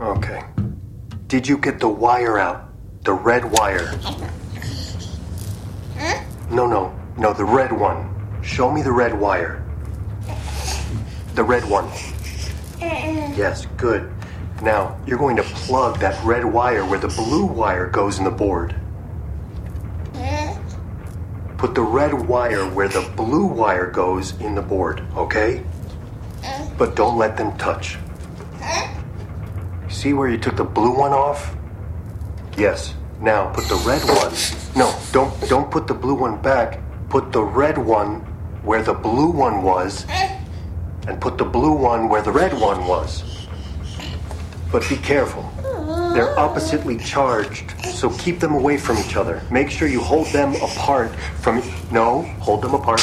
Okay. Did you get the wire out? The red wire? Huh? No, no, no, the red one. Show me the red wire. The red one. Uh-uh. Yes, good. Now, you're going to plug that red wire where the blue wire goes in the board. Put the red wire where the blue wire goes in the board, okay? Uh. But don't let them touch. See where you took the blue one off? Yes. Now put the red one. No, don't don't put the blue one back. Put the red one where the blue one was and put the blue one where the red one was. But be careful. They're oppositely charged, so keep them away from each other. Make sure you hold them apart from. No, hold them apart.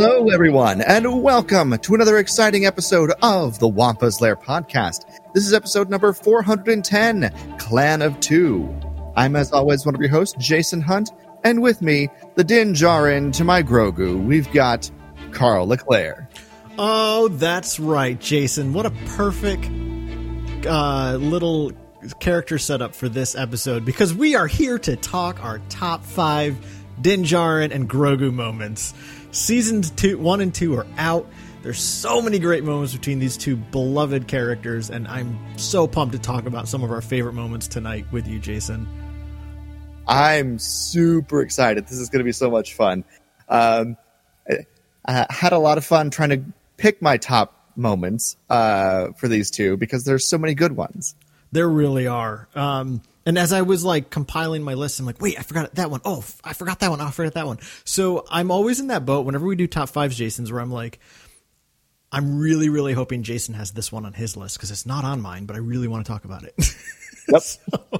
Hello, everyone, and welcome to another exciting episode of the Wampa's Lair podcast. This is episode number 410 Clan of Two. I'm, as always, one of your hosts, Jason Hunt, and with me, the Din Djarin to my Grogu, we've got Carl LeClaire. Oh, that's right, Jason. What a perfect uh, little character setup for this episode because we are here to talk our top five Din Djarin and Grogu moments. Seasons two, one and two are out. There's so many great moments between these two beloved characters, and I'm so pumped to talk about some of our favorite moments tonight with you, Jason. I'm super excited. This is going to be so much fun. Um, I, I had a lot of fun trying to pick my top moments uh, for these two because there's so many good ones. There really are. Um, and as I was like compiling my list, I'm like, wait, I forgot that one. Oh, I forgot that one. I forgot that one. So I'm always in that boat whenever we do top fives, Jason's, where I'm like, I'm really, really hoping Jason has this one on his list because it's not on mine, but I really want to talk about it. Yep.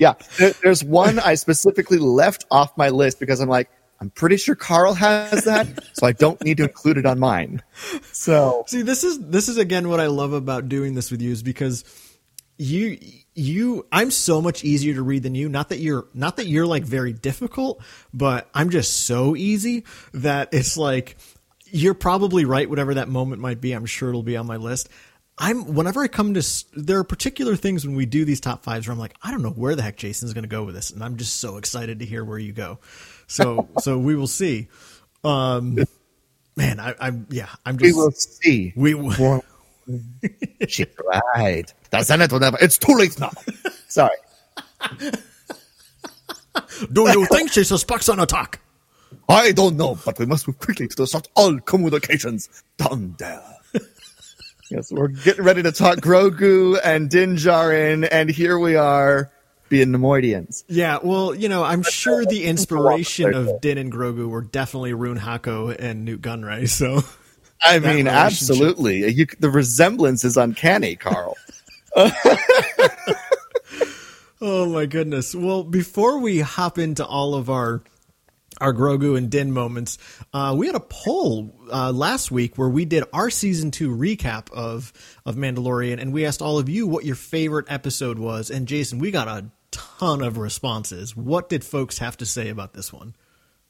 Yeah. There, there's one I specifically left off my list because I'm like, I'm pretty sure Carl has that, so I don't need to include it on mine. So See, this is this is again what I love about doing this with you is because you you I'm so much easier to read than you. Not that you're not that you're like very difficult, but I'm just so easy that it's like you're probably right whatever that moment might be. I'm sure it'll be on my list. I'm whenever I come to there are particular things when we do these top fives where I'm like I don't know where the heck Jason's going to go with this, and I'm just so excited to hear where you go. So so we will see. Um, man, I, I'm yeah, I'm just we will see. we will. Well, cried. The Senate will never. It's too late now. Sorry. Do you think she suspects an attack? I don't know, but we must move quickly to disrupt all communications down there. yes, we're getting ready to talk Grogu and Din Djarin, and here we are being Neimoidians. Yeah, well, you know, I'm sure the inspiration of Din and Grogu were definitely Rune Haako and Nute Gunray. So, I mean, absolutely. You, the resemblance is uncanny, Carl. oh my goodness. Well, before we hop into all of our our Grogu and Din moments, uh, we had a poll uh, last week where we did our season two recap of of Mandalorian, and we asked all of you what your favorite episode was. And Jason, we got a ton of responses. What did folks have to say about this one?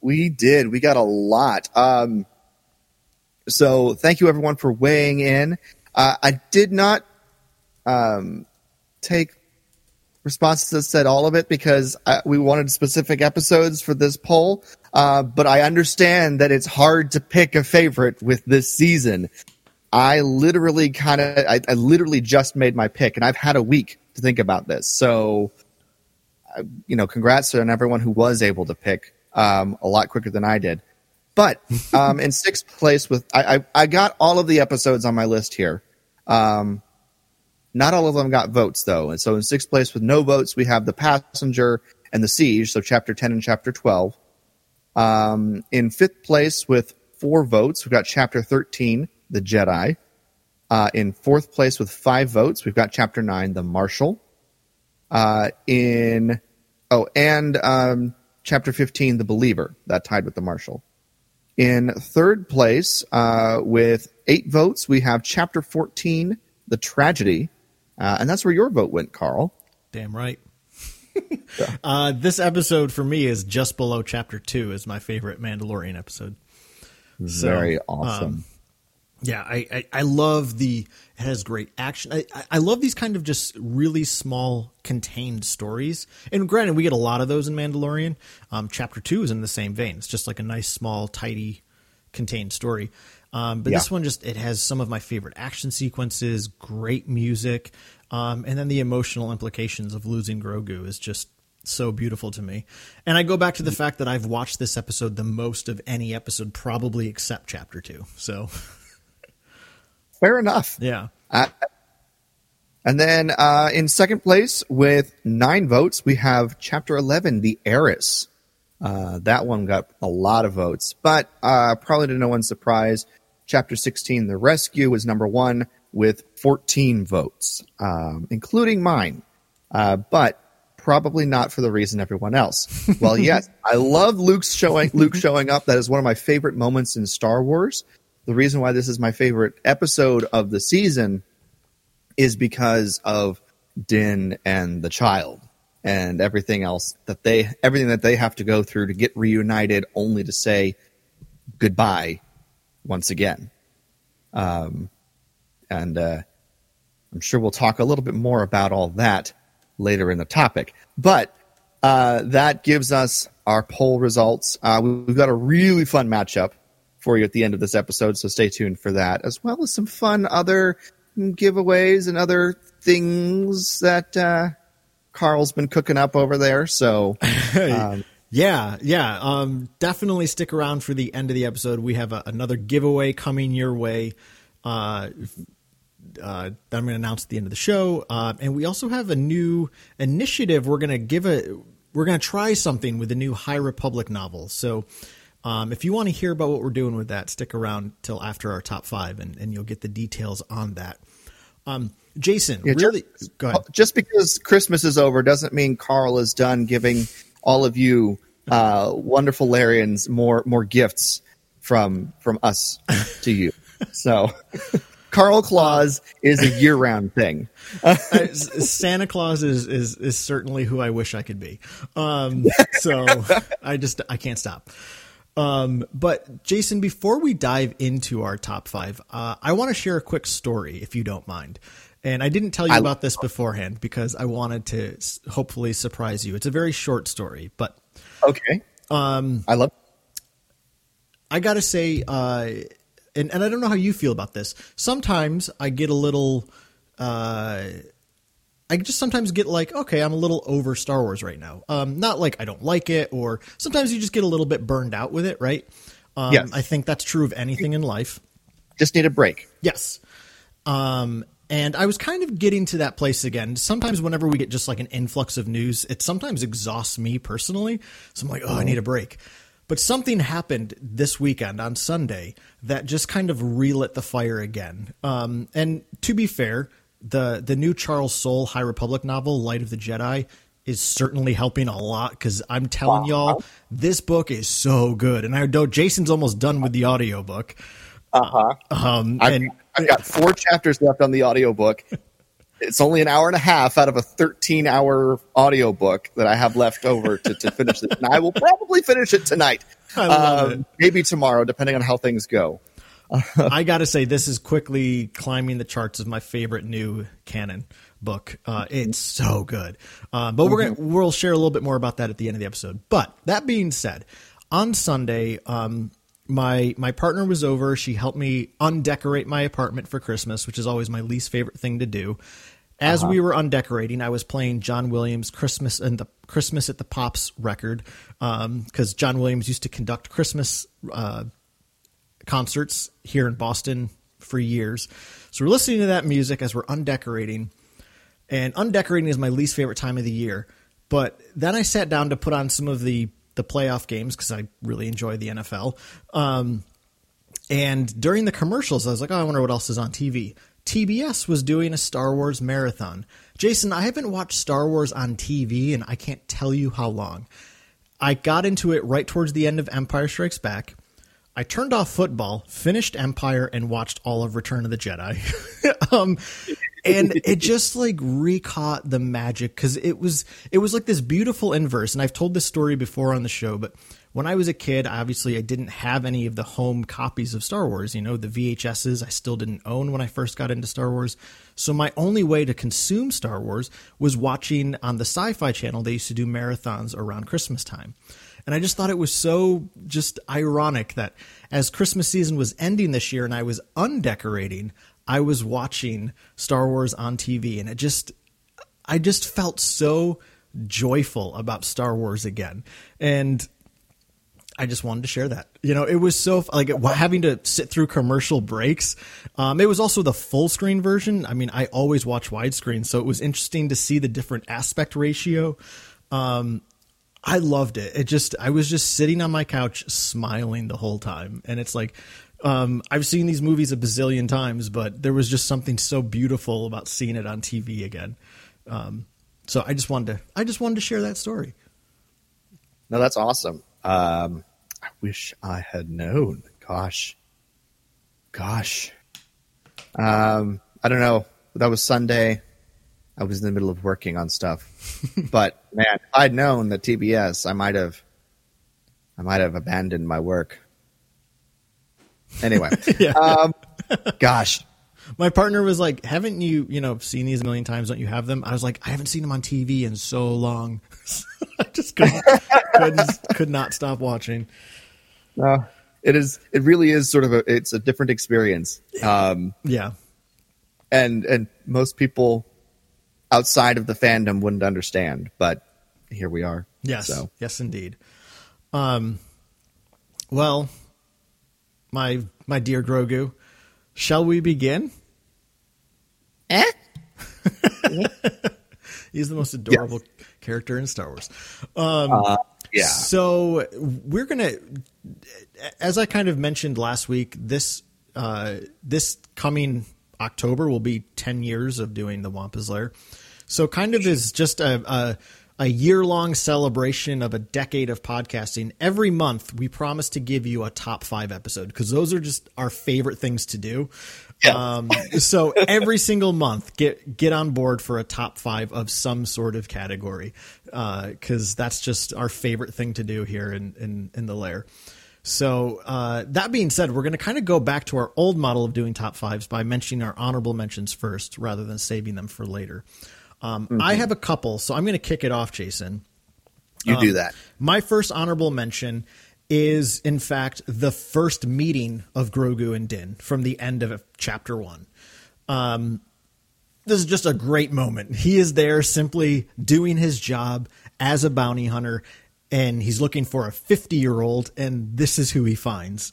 We did. We got a lot. Um, so thank you everyone for weighing in. Uh, I did not um, take responses that said all of it because I, we wanted specific episodes for this poll. Uh, but I understand that it's hard to pick a favorite with this season. I literally kind of, I, I literally just made my pick, and I've had a week to think about this. So, uh, you know, congrats on everyone who was able to pick um, a lot quicker than I did. But um, in sixth place with I, I I got all of the episodes on my list here. Um, not all of them got votes though, and so in sixth place with no votes we have the passenger and the siege, so chapter ten and chapter twelve. Um, in fifth place with four votes, we've got chapter thirteen, the Jedi. Uh, in fourth place with five votes, we've got chapter nine, the Marshal. Uh, in oh, and um, chapter fifteen, the Believer, that tied with the Marshal. In third place, uh, with eight votes, we have chapter fourteen, the Tragedy, uh, and that's where your vote went, Carl. Damn right. uh, this episode for me is just below chapter two. Is my favorite Mandalorian episode. So, Very awesome. um, Yeah, I, I, I love the it has great action. I, I- love these kind of just really small contained stories. And granted, we get a lot of those in Mandalorian. Um, chapter two is in the same vein. It's just like a nice, small, tidy, contained story. Um, but Yeah. this one just it has some of my favorite action sequences, great music, um, and then the emotional implications of losing Grogu is just so beautiful to me. And I go back to the fact that I've watched this episode the most of any episode, probably except chapter two. So Fair enough. yeah. And then uh, in second place with nine votes, we have Chapter 11, The Heiress. Uh, that one got a lot of votes, but uh, probably to no one's surprise, Chapter 16, The Rescue, was number one with 14 votes, um, including mine, uh, but probably not for the reason everyone else. well, yes, I love Luke's showing Luke showing up. That is one of my favorite moments in Star Wars. The reason why this is my favorite episode of the season is because of Din and the child and everything else that they everything that they have to go through to get reunited only to say goodbye once again. Um, and uh, I'm sure we'll talk a little bit more about all that later in the topic. But uh, that gives us our poll results. Uh, we- we've got a really fun matchup for you at the end of this episode, so stay tuned for that, as well as some fun other giveaways and other things that uh, Carl's been cooking up over there. So, um, Yeah, yeah. Um, definitely stick around for the end of the episode. We have a, another giveaway coming your way. Uh, uh, that I'm going to announce at the end of the show, uh, and we also have a new initiative. We're going to give a we're going to try something with the new High Republic novel. So, um, if you want to hear about what we're doing with that, stick around till after our top five, and, and you'll get the details on that. Um, Jason, Yeah, really, just, go ahead. just because Christmas is over doesn't mean Carl is done giving all of you uh, wonderful Larians more more gifts from from us to you. So, Carl Claus is a year round thing. Uh, Santa Claus is, is is certainly who I wish I could be. Um, so I just I can't stop. Um, but Jason, before we dive into our top five, uh, I want to share a quick story, if you don't mind. And I didn't tell you I- about this beforehand because I wanted to s- hopefully surprise you. It's a very short story, but Okay. Um, I love. I gotta say, uh, and and I don't know how you feel about this. Sometimes I get a little, uh, I just sometimes get like, okay, I'm a little over Star Wars right now. Um, not like I don't like it, or sometimes you just get a little bit burned out with it, right? Um, Yes. I think that's true of anything in life. Just need a break. Yes. Um, and I was kind of getting to that place again. Sometimes, whenever we get just like an influx of news, it sometimes exhausts me personally. So I'm like, oh, I need a break. But something happened this weekend on Sunday that just kind of relit the fire again. Um, and to be fair, the the new Charles Soule High Republic novel, Light of the Jedi, is certainly helping a lot because I'm telling y'all, this book is so good. And I know Jason's almost done with the audiobook. Uh-huh. Um, I've, and I've got four chapters left on the audiobook. It's only an hour and a half out of a 13 hour audiobook that I have left over to, to finish it. And I will probably finish it tonight. Um, it. Maybe tomorrow, depending on how things go. I got to say, this is quickly climbing the charts of my favorite new canon book. Uh, it's so good. Uh, but we're gonna we'll share a little bit more about that at the end of the episode. But that being said, on Sunday, um, my my partner was over. She helped me undecorate my apartment for Christmas, which is always my least favorite thing to do. As we were undecorating, I was playing John Williams' "Christmas and the Christmas at the Pops" record because John Williams used to conduct Christmas uh, concerts here in Boston for years. So we're listening to that music as we're undecorating. And undecorating is my least favorite time of the year. But then I sat down to put on some of the the playoff games because I really enjoy the NFL. Um, and during the commercials, I was like, oh, I wonder what else is on TV. TBS was doing a Star Wars marathon. Jason, I haven't watched Star Wars on TV and I can't tell you how long. I got into it right towards the end of Empire Strikes Back. I turned off football, finished Empire, and watched all of Return of the Jedi. um, and it just like recaught the magic because it was it was like this beautiful inverse. And I've told this story before on the show, but when I was a kid, obviously I didn't have any of the home copies of Star Wars. You know, the VHSs I still didn't own when I first got into Star Wars. So my only way to consume Star Wars was watching on the Sci-Fi Channel. They used to do marathons around Christmas time. And I just thought it was so just ironic that as Christmas season was ending this year and I was undecorating, I was watching Star Wars on TV and it just I just felt so joyful about Star Wars again. And I just wanted to share that. You know, it was so like having to sit through commercial breaks. Um, it was also the full screen version. I mean, I always watch widescreen, so it was interesting to see the different aspect ratio. Um, I loved it. It just I was just sitting on my couch smiling the whole time, and it's like um, I've seen these movies a bazillion times, but there was just something so beautiful about seeing it on TV again. Um, so I just wanted to I just wanted to share that story. No, that's awesome. Um, I wish I had known. Gosh, gosh. Um, I don't know. That was Sunday. I was in the middle of working on stuff. but man, if I'd known that TBS, I might have I might have abandoned my work. Anyway. yeah. um, gosh. My partner was like, "Haven't you, you know, seen these a million times? Don't you have them?" I was like, "I haven't seen them on TV in so long. I just couldn't, couldn't, could not stop watching." Uh, it is. It really is sort of a. It's a different experience. Um, yeah. And and most people outside of the fandom wouldn't understand, but here we are. Yes, so. yes, indeed. Um, well, my my dear Grogu, shall we begin? Eh? He's the most adorable yes. character in Star Wars. Um, uh, yeah. So we're gonna, as I kind of mentioned last week, this uh, this coming October will be 10 years of doing the Wampa's Lair. So, kind of is just a, a, a year long celebration of a decade of podcasting. Every month, we promise to give you a top five episode because those are just our favorite things to do. Yeah. Um, so every single month, get get on board for a top five of some sort of category because uh, that's just our favorite thing to do here in in, in the lair. So uh, that being said, we're going to kind of go back to our old model of doing top fives by mentioning our honorable mentions first, rather than saving them for later. Um, mm-hmm. I have a couple, so I'm going to kick it off, Jason. You um, do that. My first honorable mention is, in fact, the first meeting of Grogu and Din from the end of chapter one. Um, this is just a great moment. He is there simply doing his job as a bounty hunter and he's looking for a 50 year old, and this is who he finds.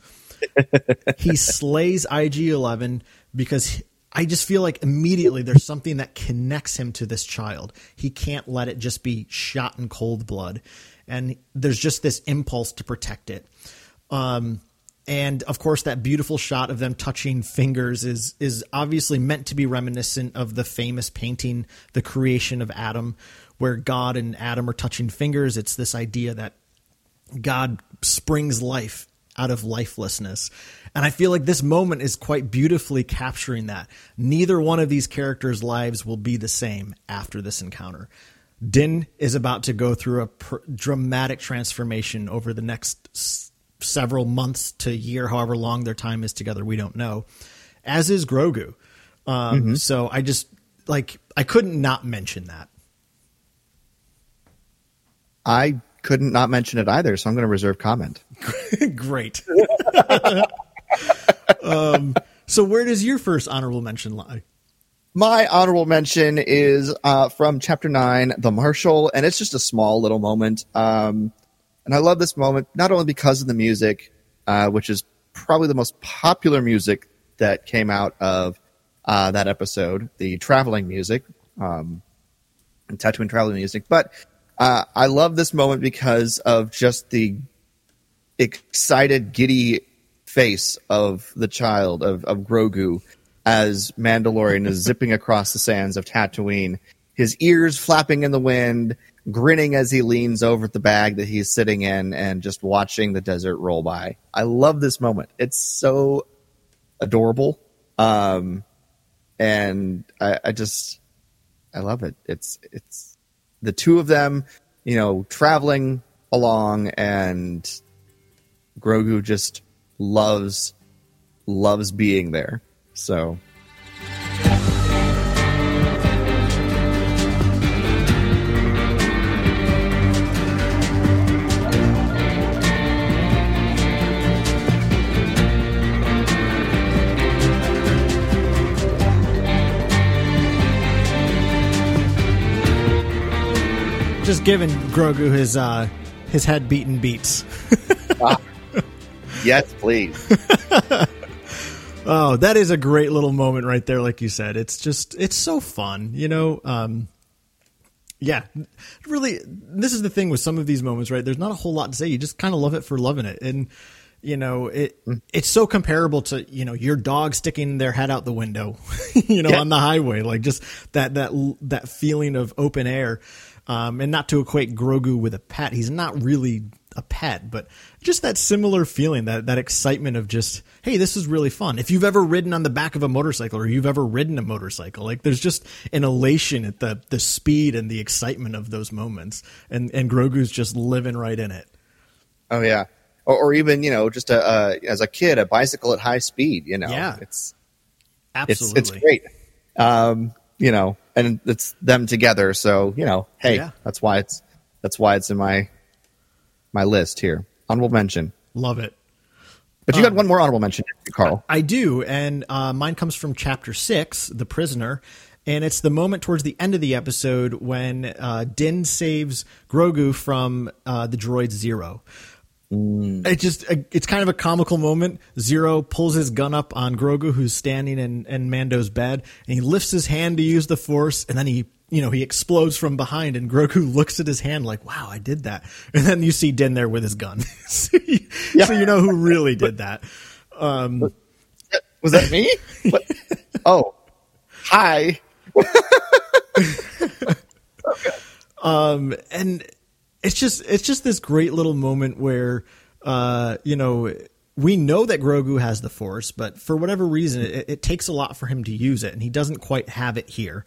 he slays IG 11 because I just feel like immediately there's something that connects him to this child. He can't let it just be shot in cold blood. And there's just this impulse to protect it. Um, and of course, that beautiful shot of them touching fingers is is obviously meant to be reminiscent of the famous painting, "The Creation of Adam," where God and Adam are touching fingers. It's this idea that God springs life out of lifelessness. And I feel like this moment is quite beautifully capturing that. Neither one of these characters' lives will be the same after this encounter. Din is about to go through a pr- dramatic transformation over the next s- several months to year, however long their time is together, we don't know. As is Grogu. Um, mm-hmm. So I just like I couldn't not mention that. I couldn't not mention it either, so I'm going to reserve comment. Great. um, so, where does your first honorable mention lie? My honorable mention is uh, from chapter nine, The Marshal, and it's just a small little moment. Um, and I love this moment not only because of the music, uh, which is probably the most popular music that came out of uh, that episode, the traveling music, um, and Tatooine traveling music. But uh, I love this moment because of just the excited, giddy face of the child of, of Grogu as Mandalorian is zipping across the sands of Tatooine, his ears flapping in the wind, grinning as he leans over the bag that he's sitting in and just watching the desert roll by. I love this moment. It's so adorable. Um, and I, I just, I love it. It's, it's the two of them, you know, traveling along and Grogu just loves, loves being there. So just giving Grogu his uh, his head beaten beats. ah, yes, please. oh, that is a great little moment right there. Like you said, it's just it's so fun, you know. Um, yeah, really. This is the thing with some of these moments, right? There's not a whole lot to say. You just kind of love it for loving it, and you know it mm. it's so comparable to you know your dog sticking their head out the window you know yeah. on the highway like just that that that feeling of open air um, and not to equate Grogu with a pet, he's not really a pet, but just that similar feeling, that that excitement of just, hey, this is really fun. If you've ever ridden on the back of a motorcycle or you've ever ridden a motorcycle, like there's just an elation at the the speed and the excitement of those moments, and and Grogu's just living right in it. Oh yeah, or, or even you know just a uh, as a kid a bicycle at high speed. You know, yeah, it's absolutely it's, it's great. Um, you know, and it's them together. So you know, hey, yeah. that's why it's that's why it's in my my list here. Honorable mention. Love it. But you um, got one more honorable mention, Carl. I do, and uh, mine comes from chapter six, "The Prisoner," and it's the moment towards the end of the episode when uh, Din saves Grogu from uh, the droid Zero. Mm. It just it's kind of a comical moment. Zero pulls his gun up on Grogu, who's standing in, in Mando's bed, and he lifts his hand to use the Force, and then he you know he explodes from behind, and Grogu looks at his hand like, "Wow, I did that." And then you see Din there with his gun, so, you, yeah. so, you, know who really did that. Um, was that me? oh, hi. um, and it's just it's just this great little moment where uh, you know we know that Grogu has the Force, but for whatever reason, it, it, takes a lot for him to use it, and he doesn't quite have it here.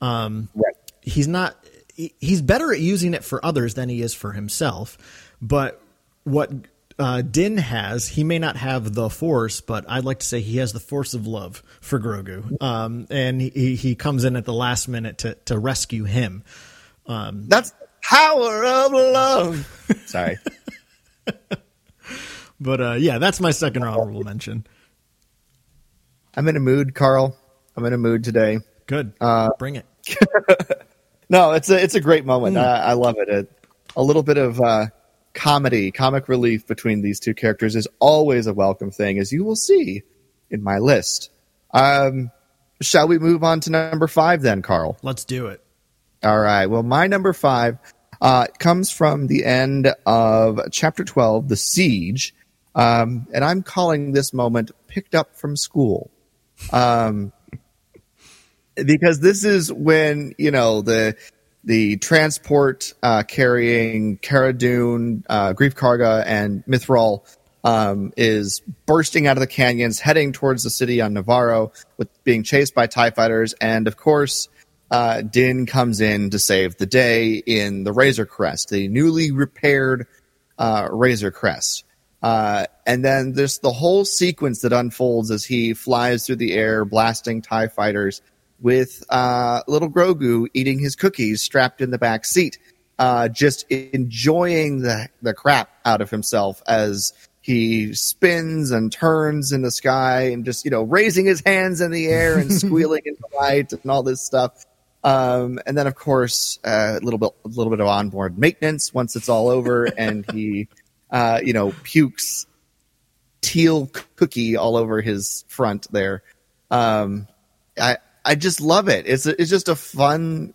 Um, right. He's not. He's better at using it for others than he is for himself. But what uh, Din has, he may not have the Force, but I'd like to say he has the Force of love for Grogu, um, and he he comes in at the last minute to to rescue him. Um, That's power of love. Sorry. but uh, yeah, that's my second honorable mention. I'm in a mood, Carl. I'm in a mood today. Good. Uh, Bring it. no, it's a it's a great moment. Mm. I, I, love it. A, a little bit of uh, comedy, comic relief between these two characters is always a welcome thing, as you will see in my list. Um, shall we move on to number five then, Carl? Let's do it. All right. Well, my number five uh, it comes from the end of chapter 12, The Siege. Um, and I'm calling this moment picked up from school. Um, because this is when, you know, the, the transport uh, carrying Cara Dune, uh, Greef Karga, and Mythrol um, is bursting out of the canyons, heading towards the city on Navarro, with being chased by Tie fighters, and of course, uh, Din comes in to save the day in the Razor Crest, the newly repaired uh, Razor Crest. Uh, and then there's the whole sequence that unfolds as he flies through the air, blasting TIE fighters with uh, little Grogu eating his cookies strapped in the back seat, uh, just enjoying the, the crap out of himself as he spins and turns in the sky and just, you know, raising his hands in the air and squealing in the light and all this stuff. Um, and then, of course, uh, a little bit, a little bit of onboard maintenance once it's all over, and he, uh, you know, pukes teal cookie all over his front there. Um, I I just love it. It's a, it's just a fun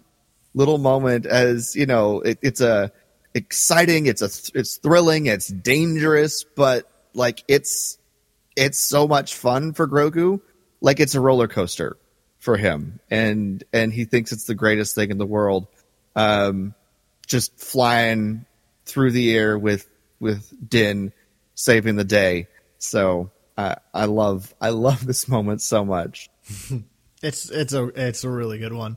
little moment as you know it, it's a exciting it's a it's thrilling it's dangerous but like it's it's so much fun for Grogu like it's a roller coaster for him. And and he thinks it's the greatest thing in the world. Um just flying through the air with with Din saving the day. So uh, I love I love this moment so much. It's it's a it's a really good one.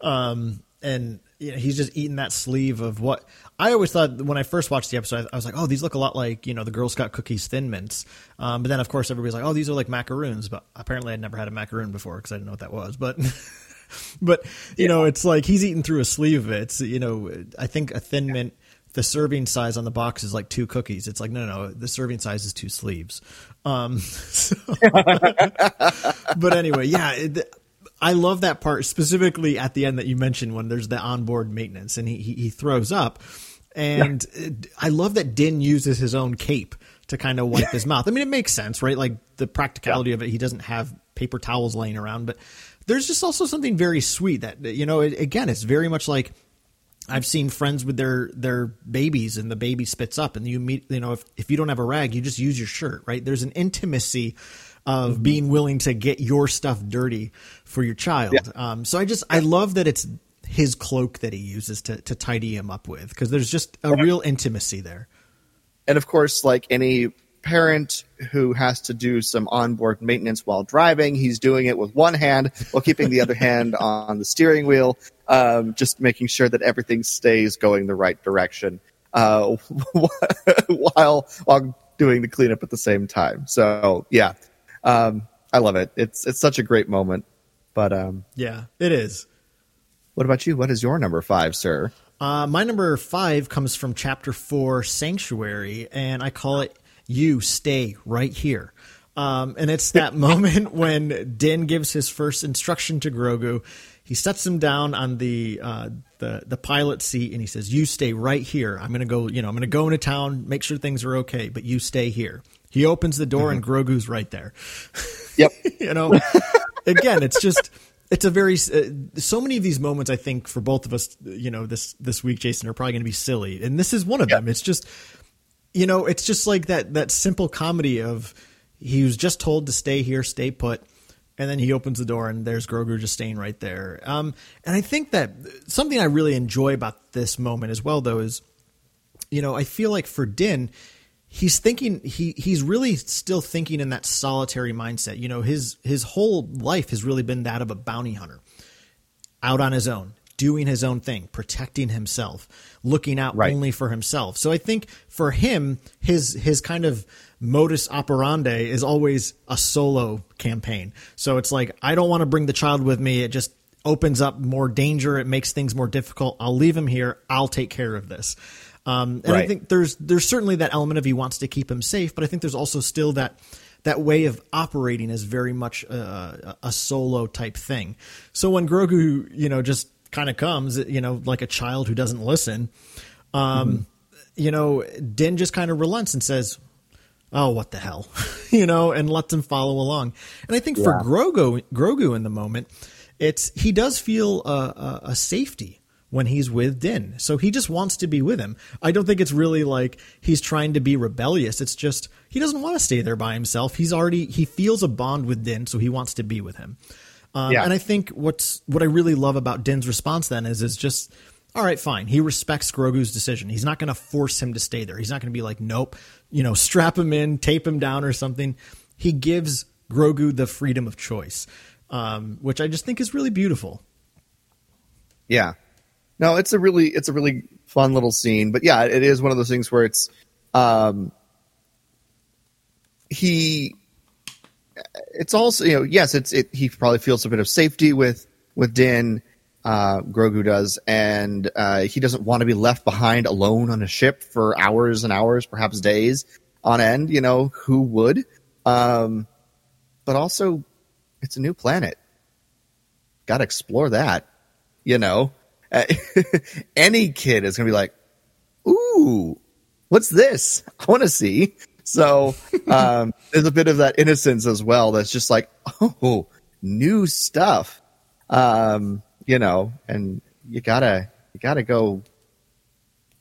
Um and you know, he's just eating that sleeve of what I always thought when I first watched the episode. I was like, oh, these look a lot like you know the Girl Scout cookies Thin Mints. Um, but then of course everybody's like, oh, these are like macaroons. But apparently I'd never had a macaroon before because I didn't know what that was. But but you yeah. know, it's like he's eating through a sleeve of it. It's you know, I think a Thin Mint. The serving size on the box is like two cookies. It's like no, no, no. The serving size is two sleeves. Um, so, but anyway, yeah. It, I love that part specifically at the end that you mentioned when there's the onboard maintenance and he he, he throws up, and yeah. I love that Din uses his own cape to kind of wipe his mouth. I mean, it makes sense, right? Like the practicality yeah. of it. He doesn't have paper towels laying around, but there's just also something very sweet that you know. It, again, it's very much like I've seen friends with their their babies and the baby spits up and you meet you know if if you don't have a rag you just use your shirt right there's an intimacy of mm-hmm. being willing to get your stuff dirty for your child. Yeah. Um, so I just I love that it's his cloak that he uses to to tidy him up with because there's just a real intimacy there. And of course, like any parent who has to do some onboard maintenance while driving, he's doing it with one hand while keeping the other hand on the steering wheel, um, just making sure that everything stays going the right direction uh, while while doing the cleanup at the same time. So yeah, um, I love it. It's it's such a great moment. But um, yeah, it is. What about you? What is your number five, sir? Uh, my number five comes from chapter four, Sanctuary, and I call it "You Stay Right Here." Um, and it's that moment when Din gives his first instruction to Grogu. He sets him down on the uh, the the pilot seat and he says, "You stay right here. I'm gonna go. You know, I'm gonna go into town, make sure things are okay, but you stay here." He opens the door mm-hmm. and Grogu's right there. Yep. you know, again, it's just it's a very uh, so many of these moments I think for both of us, you know, this this week Jason are probably going to be silly. And this is one of yep. them. It's just you know, it's just like that that simple comedy of he was just told to stay here, stay put. And then he opens the door and there's Grogu just staying right there. Um, and I think that something I really enjoy about this moment as well, though, is, you know, I feel like for Din, he's thinking he he's really still thinking in that solitary mindset. You know, his his whole life has really been that of a bounty hunter, out on his own, doing his own thing, protecting himself, looking out right. only for himself. So I think for him, his his kind of modus operandi is always a solo campaign. So it's like I don't want to bring the child with me. It just opens up more danger. It makes things more difficult. I'll leave him here. I'll take care of this. Um, and right. I think there's there's certainly that element of he wants to keep him safe, but I think there's also still that that way of operating is very much a, a solo type thing. So when Grogu, you know, just kind of comes, you know, like a child who doesn't listen, um, mm-hmm. you know, Din just kind of relents and says, "Oh, what the hell," you know, and lets him follow along. And I think yeah. for Grogu, Grogu in the moment, it's he does feel a, a, a safety when he's with Din. So he just wants to be with him. I don't think it's really like he's trying to be rebellious. It's just he doesn't want to stay there by himself. He's already he feels a bond with Din, so he wants to be with him. Um, yeah. And I think what's what I really love about Din's response then is is just all right, fine. He respects Grogu's decision. He's not going to force him to stay there. He's not going to be like, nope, you know, strap him in, tape him down or something. He gives Grogu the freedom of choice, um, which I just think is really beautiful. Yeah, no, it's a really it's a really fun little scene. But yeah, it is one of those things where it's um he it's also you know yes it's it he probably feels a bit of safety with with Din uh, Grogu does, and uh, he doesn't want to be left behind alone on a ship for hours and hours, perhaps days on end. You know who would? Um, but also, it's a new planet. Got to explore that. You know, uh, any kid is going to be like, "Ooh, what's this? I want to see." so um, there's a bit of that innocence as well. That's just like, oh, new stuff, um, you know, and you gotta you gotta go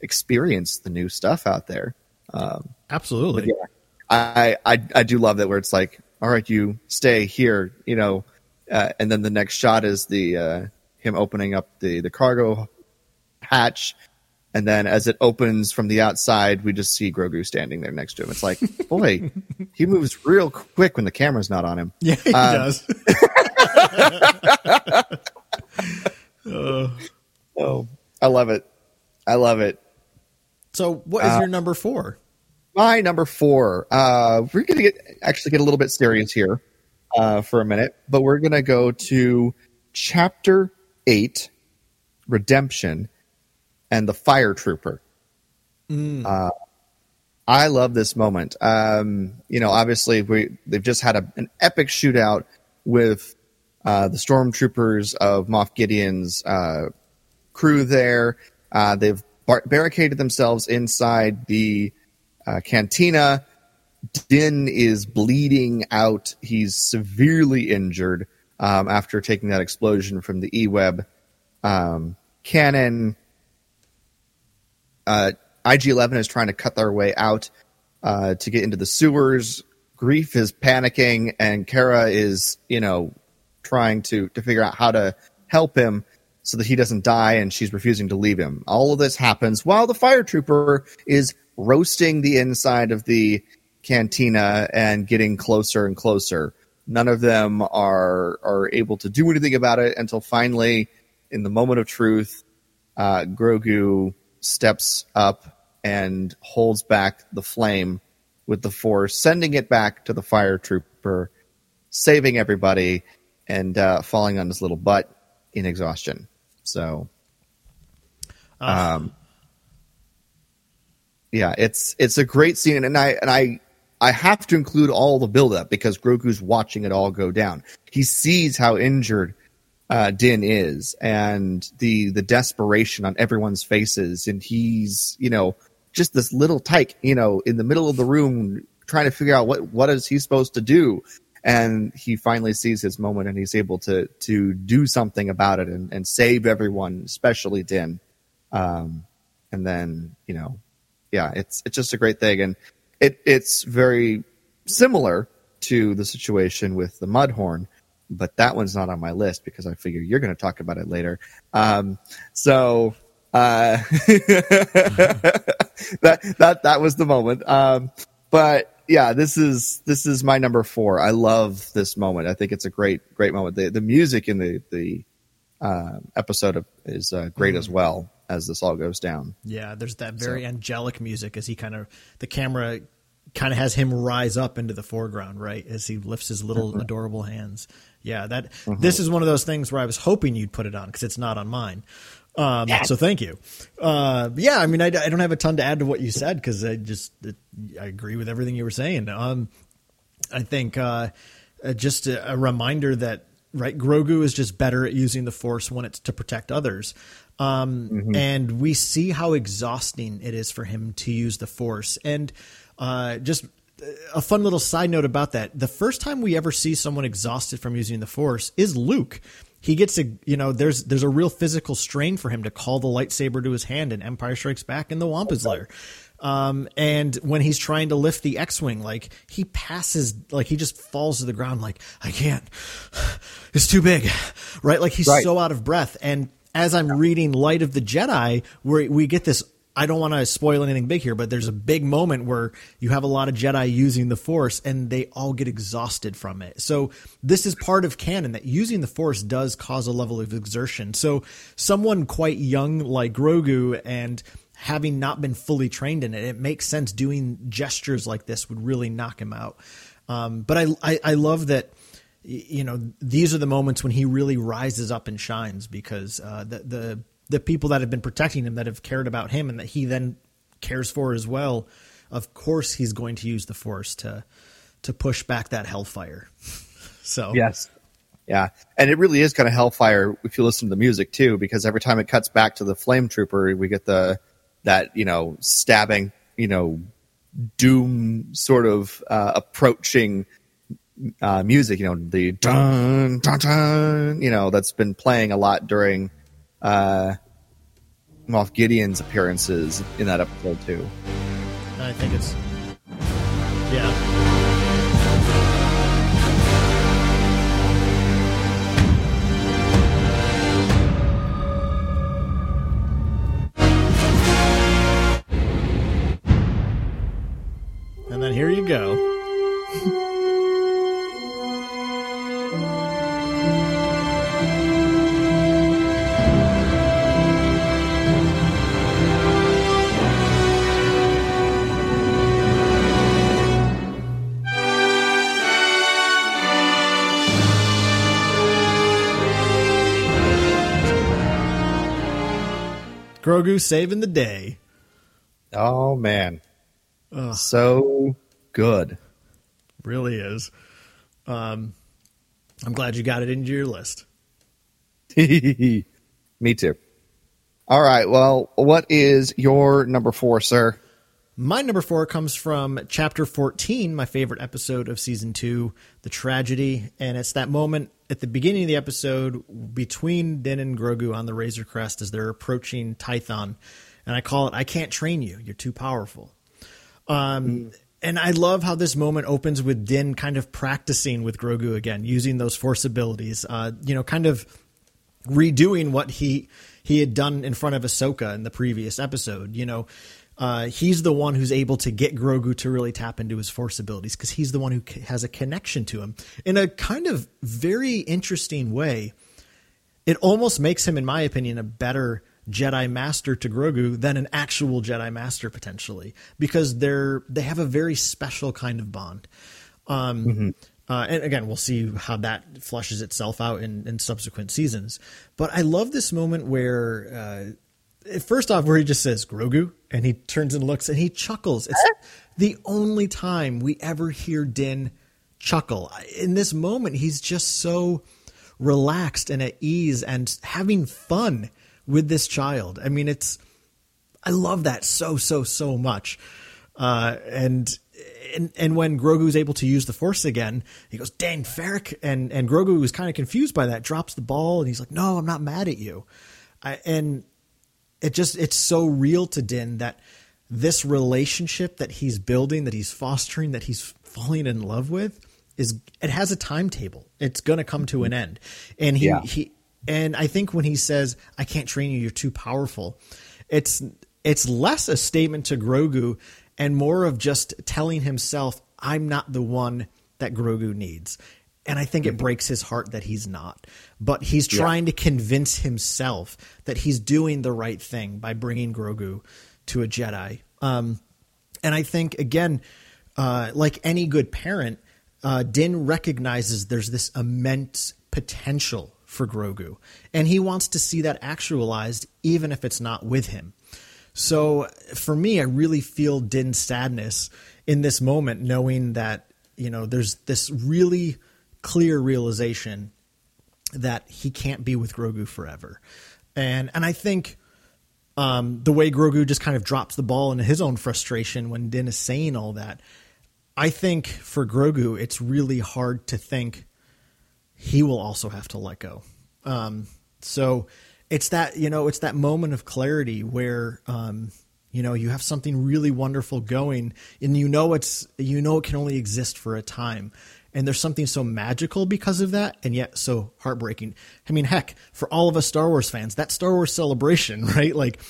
experience the new stuff out there. Um, Absolutely. yeah, I, I I do love that where it's like, all right, you stay here, you know, uh, and then the next shot is the uh, him opening up the the cargo hatch, and then as it opens from the outside, we just see Grogu standing there next to him. It's like, boy, he moves real quick when the camera's not on him. Yeah, he Um, does. Oh, I love it. I love it. So, what is Uh, your number four? My number four. Uh, we're going to get actually get a little bit serious here uh, for a minute, but we're going to go to chapter eight, redemption, and the fire trooper. Uh, I love this moment. Um, you know, obviously we they've just had a, an epic shootout with uh, the stormtroopers of Moff Gideon's uh, crew there. Uh, they've bar- barricaded themselves inside the uh, cantina. Din is bleeding out. He's severely injured um, after taking that explosion from the E-Web um, cannon. Uh, IG-11 is trying to cut their way out uh, to get into the sewers. Greef is panicking, and Cara is, you know, trying to to figure out how to help him so that he doesn't die, and she's refusing to leave him. All of this happens while the fire trooper is roasting the inside of the cantina and getting closer and closer. None of them are are able to do anything about it until finally, in the moment of truth, uh, Grogu steps up and holds back the flame with the force, sending it back to the fire trooper, saving everybody, and uh, falling on his little butt in exhaustion. So, um, yeah, it's it's a great scene, and I and I I have to include all the buildup because Grogu's watching it all go down. He sees how injured uh, Din is, and the the desperation on everyone's faces, and he's you know just this little tyke, you know, in the middle of the room trying to figure out what what is he supposed to do, and he finally sees his moment, and he's able to to do something about it and, and save everyone, especially Din. Um, and then you know, yeah, it's it's just a great thing, and it it's very similar to the situation with the Mudhorn, but that one's not on my list because I figure you're going to talk about it later. Um, so uh, that that that was the moment. Um, but yeah, this is this is my number four. I love this moment. I think it's a great great moment. The the music in the the uh, episode of, is uh, great as well as this all goes down. Yeah, there's that very angelic music as he kind of the camera kind of has him rise up into the foreground, right? As he lifts his little Mm-hmm. adorable hands. Yeah, that this is one of those things where I was hoping you'd put it on because it's not on mine. Um, so thank you. Uh, yeah, I mean, I, I don't have a ton to add to what you said because I just it, I agree with everything you were saying. Um, I think uh, uh, just a, a reminder that right Grogu is just better at using the Force when it's to protect others. Um, And we see how exhausting it is for him to use the Force. And uh, just a fun little side note about that: the first time we ever see someone exhausted from using the Force is Luke. He gets a you know there's there's a real physical strain for him to call the lightsaber to his hand in Empire Strikes Back in the Wampa's Lair. Um, and when he's trying to lift the X-wing, like he passes, like he just falls to the ground, like I can't. It's too big, right? Like he's Right. so out of breath. And as I'm reading Light of the Jedi, where we get this, I don't want to spoil anything big here, but there's a big moment where you have a lot of Jedi using the Force, and they all get exhausted from it. So this is part of canon that using the Force does cause a level of exertion. So someone quite young like Grogu and having not been fully trained in it, it makes sense doing gestures like this would really knock him out. Um, but I, I, I love that, you know, these are the moments when he really rises up and shines because uh, the, the, the people that have been protecting him, that have cared about him, and that he then cares for as well, of course he's going to use the force to to push back that hellfire. So Yes. Yeah. And it really is kind of hellfire if you listen to the music too, because every time it cuts back to the flame trooper, we get the that, you know, stabbing, you know, doom sort of uh, approaching uh, music. You know, the dun dun dun. You know, that's been playing a lot during uh, Moff Gideon's appearances in that episode too. I think it's yeah. Grogu saving the day. Oh man, so good. Really is. Um, I'm glad you got it into your list. Me too. All right. Well, what is your number four, sir? My number four comes from chapter 14, my favorite episode of season two, The Tragedy. And it's that moment at the beginning of the episode between Din and Grogu on the Razor Crest as they're approaching Tython. And I call it, I can't train you. You're too powerful. Um, And I love how this moment opens with Din kind of practicing with Grogu again, using those force abilities, uh, you know, kind of redoing what he he had done in front of Ahsoka in the previous episode. You know, uh, he's the one who's able to get Grogu to really tap into his Force abilities because he's the one who c- has a connection to him in a kind of very interesting way. It almost makes him, in my opinion, a better Jedi Master to Grogu than an actual Jedi Master potentially because they're they have a very special kind of bond. Um, uh, and again, we'll see how that flushes itself out in, in subsequent seasons. But I love this moment where, uh, first off, where he just says Grogu, and he turns and looks and he chuckles. It's the only time we ever hear Din chuckle. In this moment, he's just so relaxed and at ease and having fun with this child. I mean, it's I love that so so so much. Uh, and and and when Grogu's able to use the Force again, he goes, "Dank, farrik!" And and Grogu was kind of confused by that, drops the ball, and he's like, "No, I'm not mad at you." I, and it just it's so real to Din that this relationship that he's building, that he's fostering, that he's falling in love with, is it has a timetable. It's going to come to an end, and he Yeah. he and I think when he says, "I can't train you, you're too powerful," it's it's less a statement to Grogu and more of just telling himself, "I'm not the one that Grogu needs." And I think it breaks his heart that he's not. But he's trying to convince himself that he's doing the right thing by bringing Grogu to a Jedi. Um, and I think again, uh, like any good parent, uh, Din recognizes there's this immense potential for Grogu, and he wants to see that actualized, even if it's not with him. So for me, I really feel Din's sadness in this moment, knowing that you know there's this really clear realization that he can't be with Grogu forever, and and I think um, the way Grogu just kind of drops the ball in his own frustration when Din is saying all that. I think for Grogu, it's really hard to think he will also have to let go. Um, so it's that you know it's that moment of clarity where um, you know you have something really wonderful going, and you know it's you know it can only exist for a time. And there's something so magical because of that, and yet so heartbreaking. I mean, heck, for all of us Star Wars fans, that Star Wars celebration, right? Like,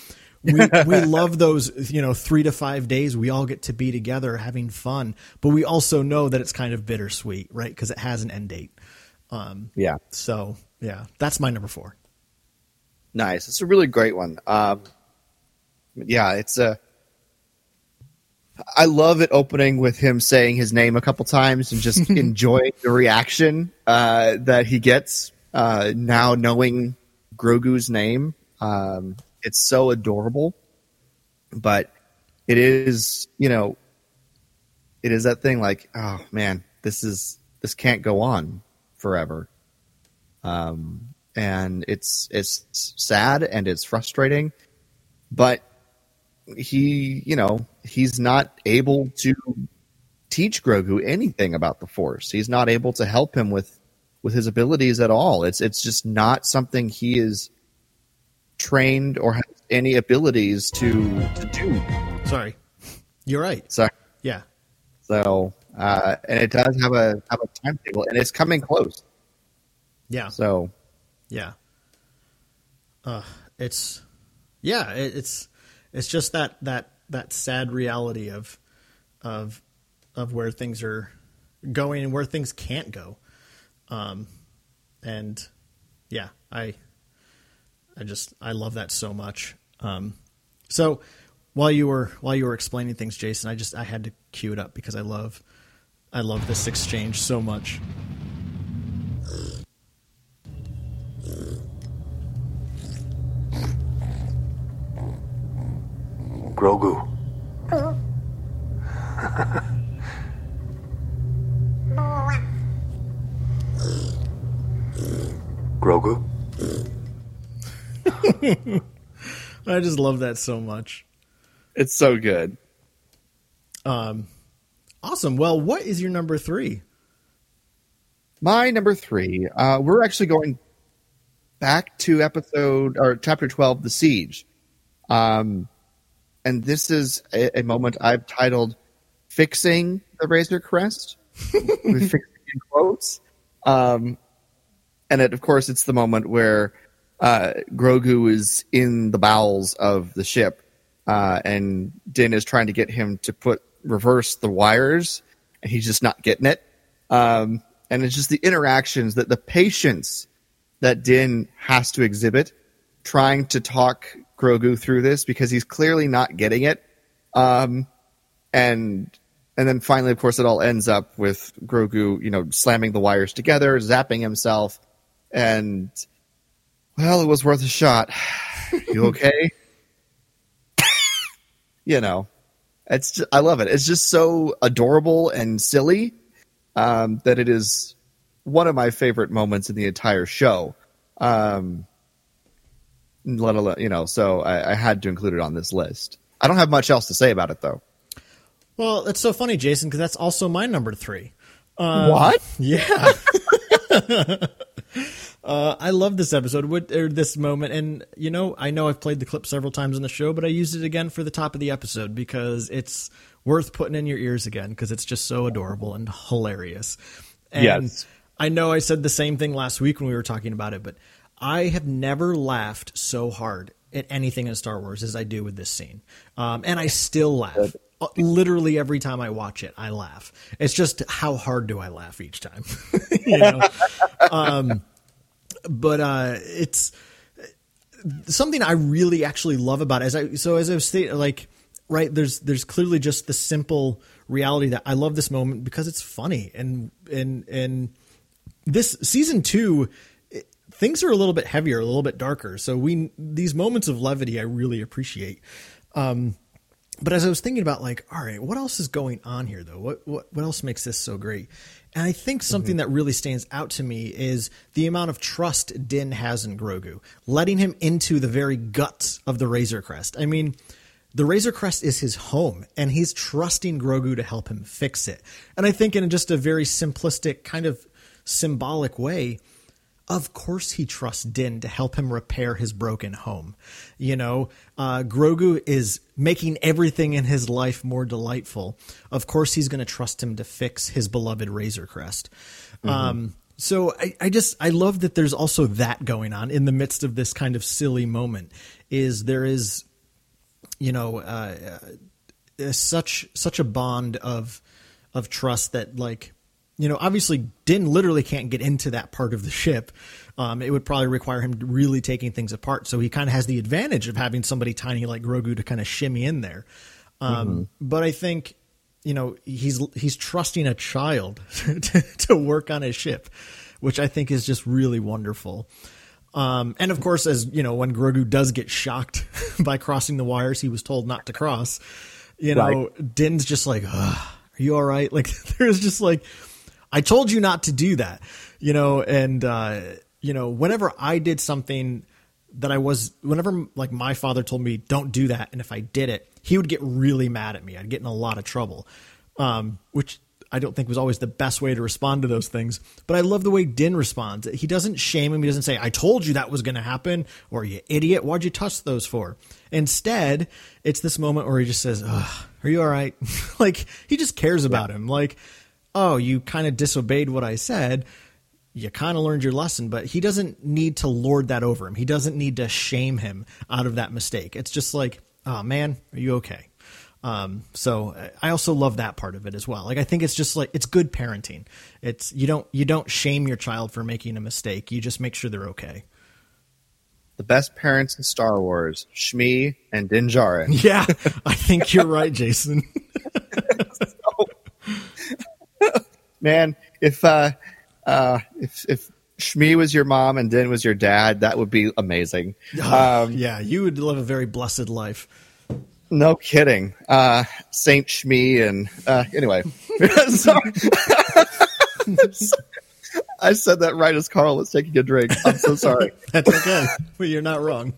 we we love those you know three to five days we all get to be together having fun but we also know that it's kind of bittersweet right because it has an end date um Yeah. so yeah that's my number four Nice. It's a really great one. Um, yeah, it's a. I love it opening with him saying his name a couple times and just enjoying the reaction uh, that he gets uh, now knowing Grogu's name. Um, it's so adorable, but it is, you know, it is that thing like, oh man, this is this can't go on forever. Um, and it's it's sad and it's frustrating, but he, you know, he's not able to teach Grogu anything about the Force. He's not able to help him with with his abilities at all. It's it's just not something he is trained or has any abilities to to do. Sorry, you're right. Sorry. Yeah, so uh, and it does have a have a timetable, and it's coming close. yeah, So yeah. Uh, it's yeah, it, it's it's just that that that sad reality of of of where things are going and where things can't go. Um, and yeah, I I just I love that so much. Um, so while you were while you were explaining things, Jason, I just I had to cue it up because I love I love this exchange so much. Grogu. Grogu? I just love that so much. it's so good. Um, Awesome. Well, what is your number three? My number three, uh, we're actually going back to episode or chapter 12, The Siege. Um, and this is a, a moment I've titled Fixing the Razor Crest with fixing in quotes. Um, and it, of course, it's the moment where uh, Grogu is in the bowels of the ship, uh, and Din is trying to get him to put reverse the wires, and he's just not getting it. Um, and it's just the interactions that the patience that Din has to exhibit trying to talk Grogu through this because he's clearly not getting it. Um, and and then finally, of course, it all ends up with Grogu, you know, slamming the wires together, zapping himself, and well, it was worth a shot. You okay? you know, it's just, I love it. It's just so adorable and silly um, that it is one of my favorite moments in the entire show. Um, let alone, you know, so I, I had to include it on this list. I don't have much else to say about it, though. Well, it's so funny, Jason, because that's also my number three. what? Yeah. uh, I love this episode, with- or this moment, and you know, I know I've played the clip several times in the show, but I used it again for the top of the episode because it's worth putting in your ears again because it's just so adorable and hilarious. And Yes. I know I said the same thing last week when we were talking about it, but I have never laughed so hard at anything in Star Wars as I do with this scene, um, and I still laugh. Uh, Literally every time I watch it, I laugh. It's just how hard do I laugh each time, you know? um, but uh, it's something I really actually love about it. As I so as I've stated, like right there's there's clearly just the simple reality that I love this moment because it's funny and and and this season two things are a little bit heavier, a little bit darker. So we these moments of levity I really appreciate. Um, but as I was thinking about like, all right, what else is going on here though? What what what else makes this so great? And I think something that really stands out to me is the amount of trust Din has in Grogu, letting him into the very guts of the Razor Crest. I mean, the Razor Crest is his home, and he's trusting Grogu to help him fix it. And I think in just a very simplistic, kind of symbolic way, of course he trusts Din to help him repair his broken home. You know, uh, Grogu is making everything in his life more delightful. Of course he's going to trust him to fix his beloved Razor Crest. Um, so I, I just I love that there's also that going on in the midst of this kind of silly moment. Is there is, you know, uh, uh, such such a bond of of trust that like you know obviously din literally can't get into that part of the ship. Um, it would probably require him really taking things apart. So he kind of has the advantage of having somebody tiny like grogu to kind of shimmy in there. Um, but i think you know he's he's trusting a child to, to work on his ship which i think is just really wonderful. Um, and of course, as you know, when Grogu does get shocked by crossing the wires he was told not to cross, you know, Din's just like, Ugh, "Are you all right?" Like, there's just like, "I told you not to do that," you know. And uh, you know, whenever I did something that I was whenever like my father told me don't do that, and if I did it, he would get really mad at me. I'd get in a lot of trouble, um, which I don't think was always the best way to respond to those things. But I love the way Din responds. He doesn't shame him. He doesn't say, I told you that was going to happen, or you idiot, why'd you touch those for? Instead, it's this moment where he just says, Are you all right? like, he just cares about him. Like, oh, you kind of disobeyed what I said. You kind of learned your lesson, but he doesn't need to lord that over him. He doesn't need to shame him out of that mistake. It's just like, oh man, are you okay? Um, so I also love that part of it as well. Like I think it's just like it's good parenting. It's you don't you don't shame your child for making a mistake. You just make sure they're okay. The best parents in Star Wars, Shmi and Din Djarin. Yeah, I think you're right, Jason. Man, if uh, uh, if if Shmi was your mom and Din was your dad, that would be amazing. Um, yeah, you would live a very blessed life. No kidding. Uh, Saint Shmi and uh, anyway. I said that right as Carl was taking a drink. I'm so sorry. That's okay. Well, you're not wrong.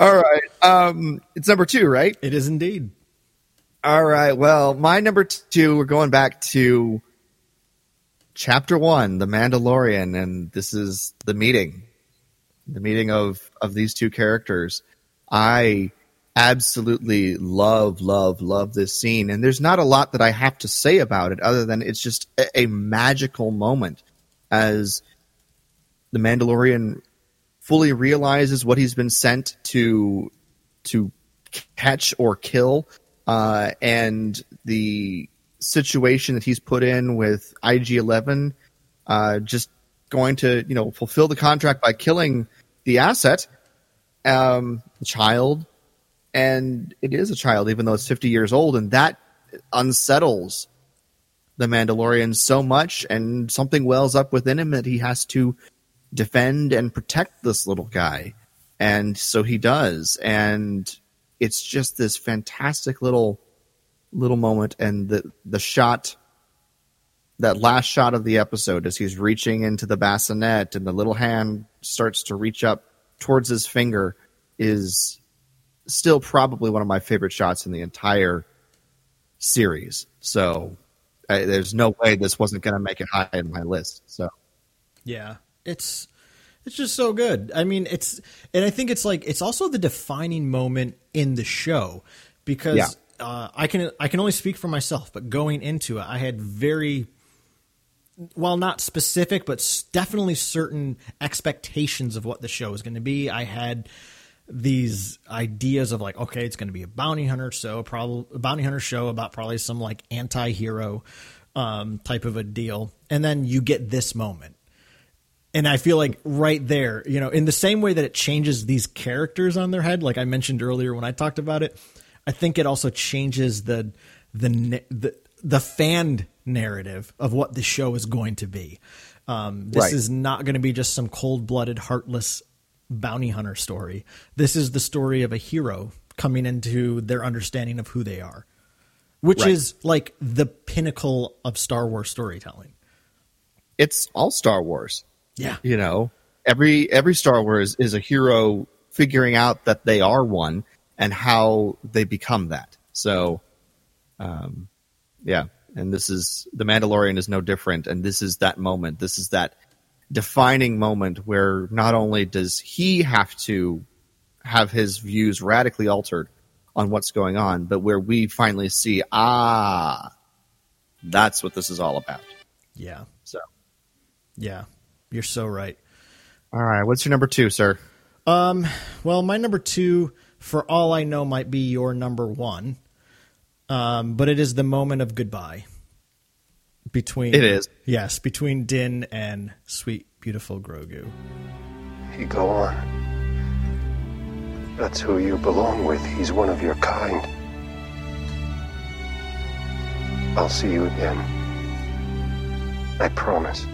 All right. Um, it's number two, right? It is indeed. All right. Well, my number two, we're going back to chapter one, The Mandalorian, and this is the meeting, the meeting of of these two characters. I absolutely love, love, love this scene. And there's not a lot that I have to say about it other than it's just a, a magical moment as the Mandalorian fully realizes what he's been sent to to catch or kill, uh, and the situation that he's put in with IG Eleven, uh, just going to you know fulfill the contract by killing the asset um, child, and it is a child, even though it's 50 years old, and that unsettles the Mandalorian so much, and something wells up within him that he has to defend and protect this little guy, and so he does, and it's just this fantastic little little moment, and the the shot. That last shot of the episode as he's reaching into the bassinet and the little hand starts to reach up towards his finger is still probably one of my favorite shots in the entire series. So there's no way this wasn't going to make it high in my list. So yeah, it's it's just so good. I mean, it's and I think it's like it's also the defining moment in the show because yeah. uh, I can I can only speak for myself, but going into it, I had very while not specific, but definitely certain expectations of what the show is going to be. I had these ideas of like, okay, it's going to be a bounty hunter show, probably a bounty hunter show about probably some like anti-hero um, type of a deal, and then you get this moment. And I feel like right there, you know, in the same way that it changes these characters on their head, like I mentioned earlier when I talked about it, I think it also changes the the the the fan narrative of what the show is going to be. Um, this right. is not going to be just some cold blooded, heartless bounty hunter story. This is the story of a hero coming into their understanding of who they are, which right. is like the pinnacle of Star Wars storytelling. It's all Star Wars. Yeah. You know, every every Star Wars is a hero figuring out that they are one and how they become that. So um yeah, and this is the Mandalorian is no different and this is that moment. This is that defining moment where not only does he have to have his views radically altered on what's going on, but where we finally see, ah, that's what this is all about. Yeah. So, yeah, you're so right. All right. What's your number two, sir? Um, well, my number two, for all I know, might be your number one. Um, but it is the moment of goodbye between it is yes between Din and sweet beautiful Grogu. You go on. That's who you belong with. He's one of your kind. I'll see you again. I promise.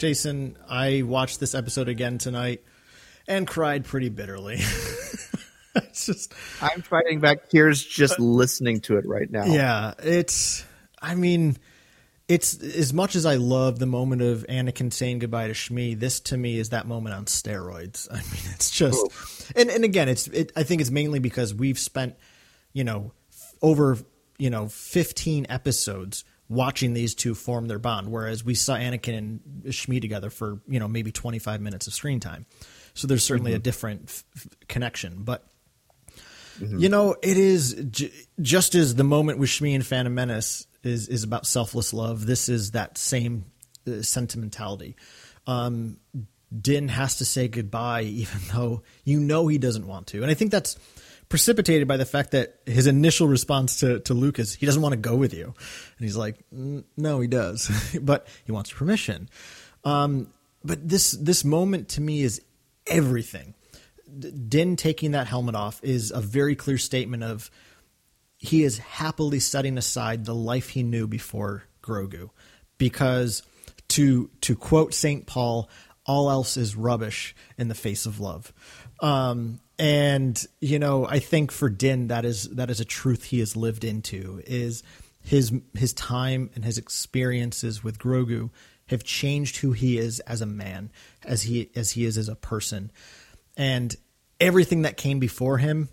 Jason, I watched this episode again tonight and cried pretty bitterly. it's just I'm fighting back tears just uh, listening to it right now. Yeah, it's I mean, it's as much as I love the moment of Anakin saying goodbye to Shmi, this to me is that moment on steroids. I mean, it's just and and again, it's it, I think it's mainly because we've spent, you know, over, you know, 15 episodes watching these two form their bond whereas we saw Anakin and Shmi together for, you know, maybe 25 minutes of screen time. So there's certainly a different f- connection, but you know, it is j- just as the moment with Shmi and Phantom Menace is is about selfless love. This is that same uh, sentimentality. Um, Din has to say goodbye, even though you know he doesn't want to, and I think that's precipitated by the fact that his initial response to to Luke is he doesn't want to go with you, and he's like, "Mm, no, he does, but he wants permission. Um, but this this moment to me is everything. Din taking that helmet off is a very clear statement of he is happily setting aside the life he knew before Grogu, because to to quote Saint Paul, all else is rubbish in the face of love. Um, and you know, I think for Din, that is that is a truth he has lived into. Is his his time and his experiences with Grogu have changed who he is as a man, as he as he is as a person, and everything that came before him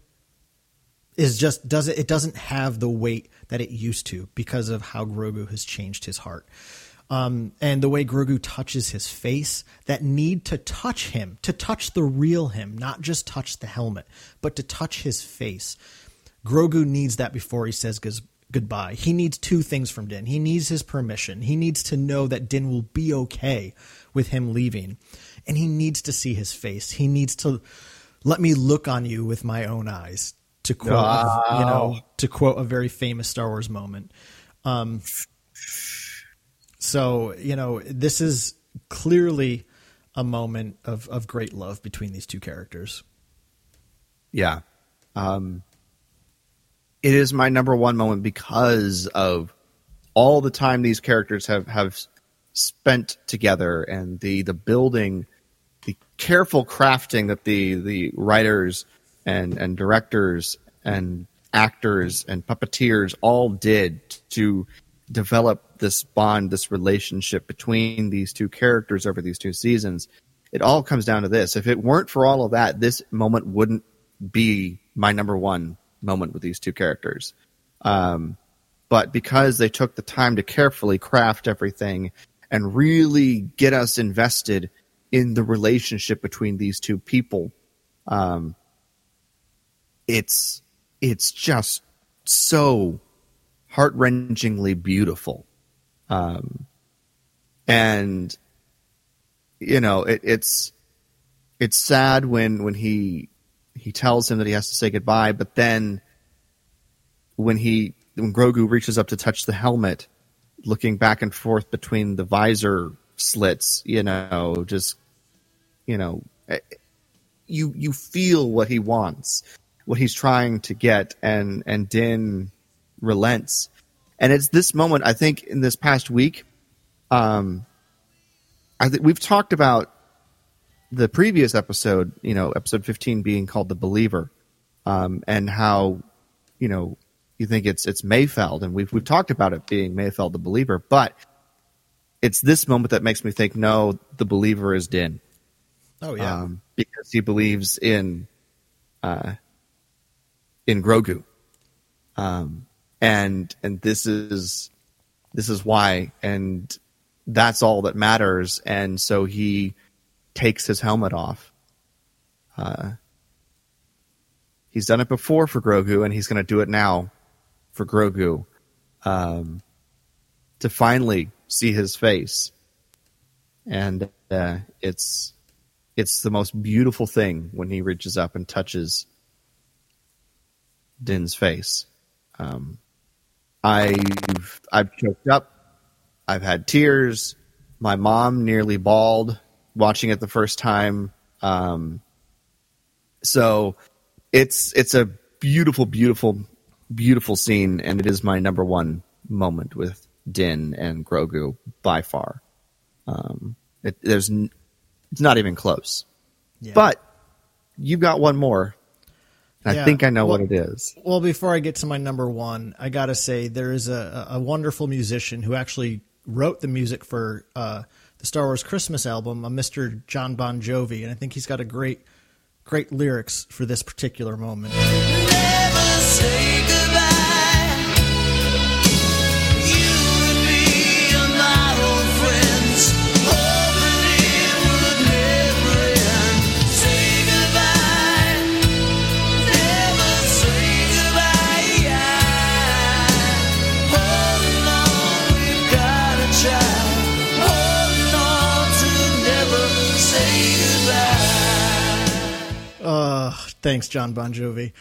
is just does it it doesn't have the weight that it used to because of how Grogu has changed his heart. Um, and the way Grogu touches his face, that need to touch him, to touch the real him, not just touch the helmet, but to touch his face. Grogu needs that before he says goes, goodbye. He needs two things from Din. He needs his permission. He needs to know that Din will be okay with him leaving. And he needs to see his face. He needs to let me look on you with my own eyes. To quote, you know, to quote a very famous Star Wars moment. Um, so you know, this is clearly a moment of of great love between these two characters. Yeah. Um, it is my number one moment because of all the time these characters have, have spent together and the, the building, the careful crafting that the, the writers and, and directors and actors and puppeteers all did to develop this bond, this relationship between these two characters over these two seasons. It all comes down to this. If it weren't for all of that, this moment wouldn't be my number one moment with these two characters. Um, but because they took the time to carefully craft everything and really get us invested in the relationship between these two people, um, it's it's just so heart wrenchingly beautiful. Um, and you know, it, it's it's sad when when he he tells him that he has to say goodbye, but then when he when Grogu reaches up to touch the helmet, looking back and forth between the visor slits, you know, just you know, eh, you you feel what he wants, what he's trying to get, and and Din relents, and it's this moment I think in this past week, um, I think we've talked about the previous episode, you know, episode 15 being called The Believer, um, and how, you know, you think it's, it's Mayfeld and we've, we've talked about it being Mayfeld the Believer, but it's this moment that makes me think, no, the believer is Din. Oh yeah, Um, because he believes in, uh, in Grogu. Um, and, and this is, this is why, and that's all that matters. And so he, takes his helmet off. Uh, he's done it before for Grogu, and he's going to do it now for Grogu um, to finally see his face. And uh, it's it's the most beautiful thing when he reaches up and touches Din's face. Um, I've I've choked up. I've had tears. My mom nearly bawled watching it the first time. Um, So it's it's a beautiful, beautiful, beautiful scene, and it is my number one moment with Din and Grogu by far. Um, it, there's n- it's not even close. Yeah. But you've got one more. I Yeah, think I know well- what it is. Well, before I get to my number one, I gotta say there is a, a wonderful musician who actually wrote the music for uh, the Star Wars Christmas album, a Mr. Jon Bon Jovi, and I think he's got a great, great lyrics for this particular moment. Thanks, Jon Bon Jovi.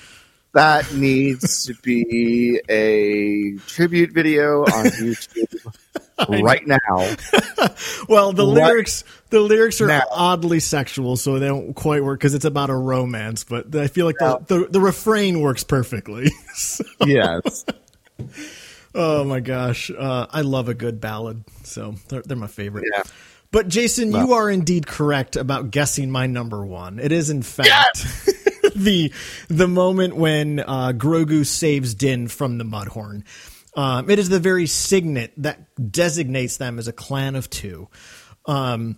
That needs to be a tribute video on YouTube right now. Well, the Right lyrics the lyrics are now. oddly sexual, so they don't quite work because it's about a romance. But I feel like the, the the refrain works perfectly. So- Yes. oh my gosh, uh, I love a good ballad, so they're, they're my favorite. Yeah. But Jason, you are indeed correct about guessing my number one. It is in fact the the moment when uh, Grogu saves Din from the Mudhorn. Um, it is the very signet that designates them as a clan of two. Um,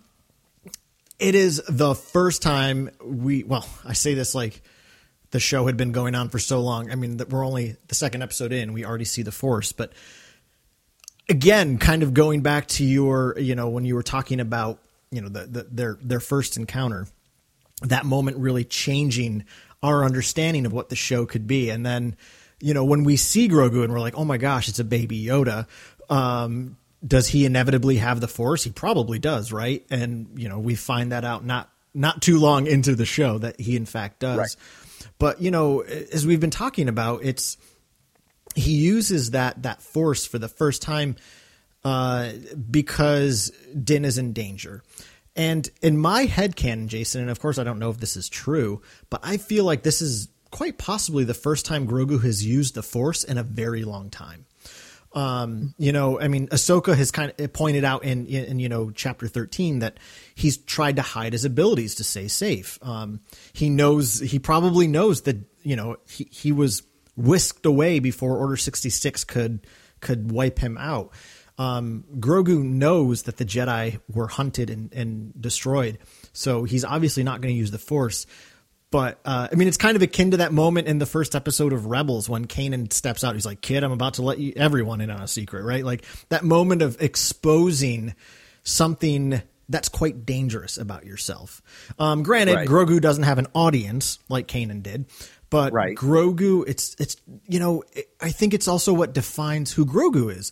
it is the first time we well i say this like the show had been going on for so long i mean we're only the second episode in we already see the force but again kind of going back to your you know when you were talking about you know the, the their their first encounter that moment really changing our understanding of what the show could be. And then, you know, when we see Grogu and we're like, oh my gosh, it's a baby Yoda. Um, does he inevitably have the Force? He probably does, right? And you know, we find that out not not too long into the show that he in fact does. Right. But you know, as we've been talking about, it's he uses that that force for the first time uh, because Din is in danger. And in my head canon, Jason, and of course I don't know if this is true, but I feel like this is quite possibly the first time Grogu has used the Force in a very long time. Um, you know, I mean, Ahsoka has kind of pointed out in, in, in, you know, chapter 13 that he's tried to hide his abilities to stay safe. Um, he knows, he probably knows that, you know, he, he was whisked away before Order 66 could, could wipe him out. Um, Grogu knows that the Jedi were hunted and, and destroyed. So he's obviously not going to use the Force. But uh, I mean, it's kind of akin to that moment in the first episode of Rebels when Kanan steps out. He's like, "Kid, I'm about to let you everyone in on a secret." Right? Like that moment of exposing something that's quite dangerous about yourself. Um, granted, Right. Grogu doesn't have an audience like Kanan did, but Right. Grogu, it's it's you know, it, I think it's also what defines who Grogu is.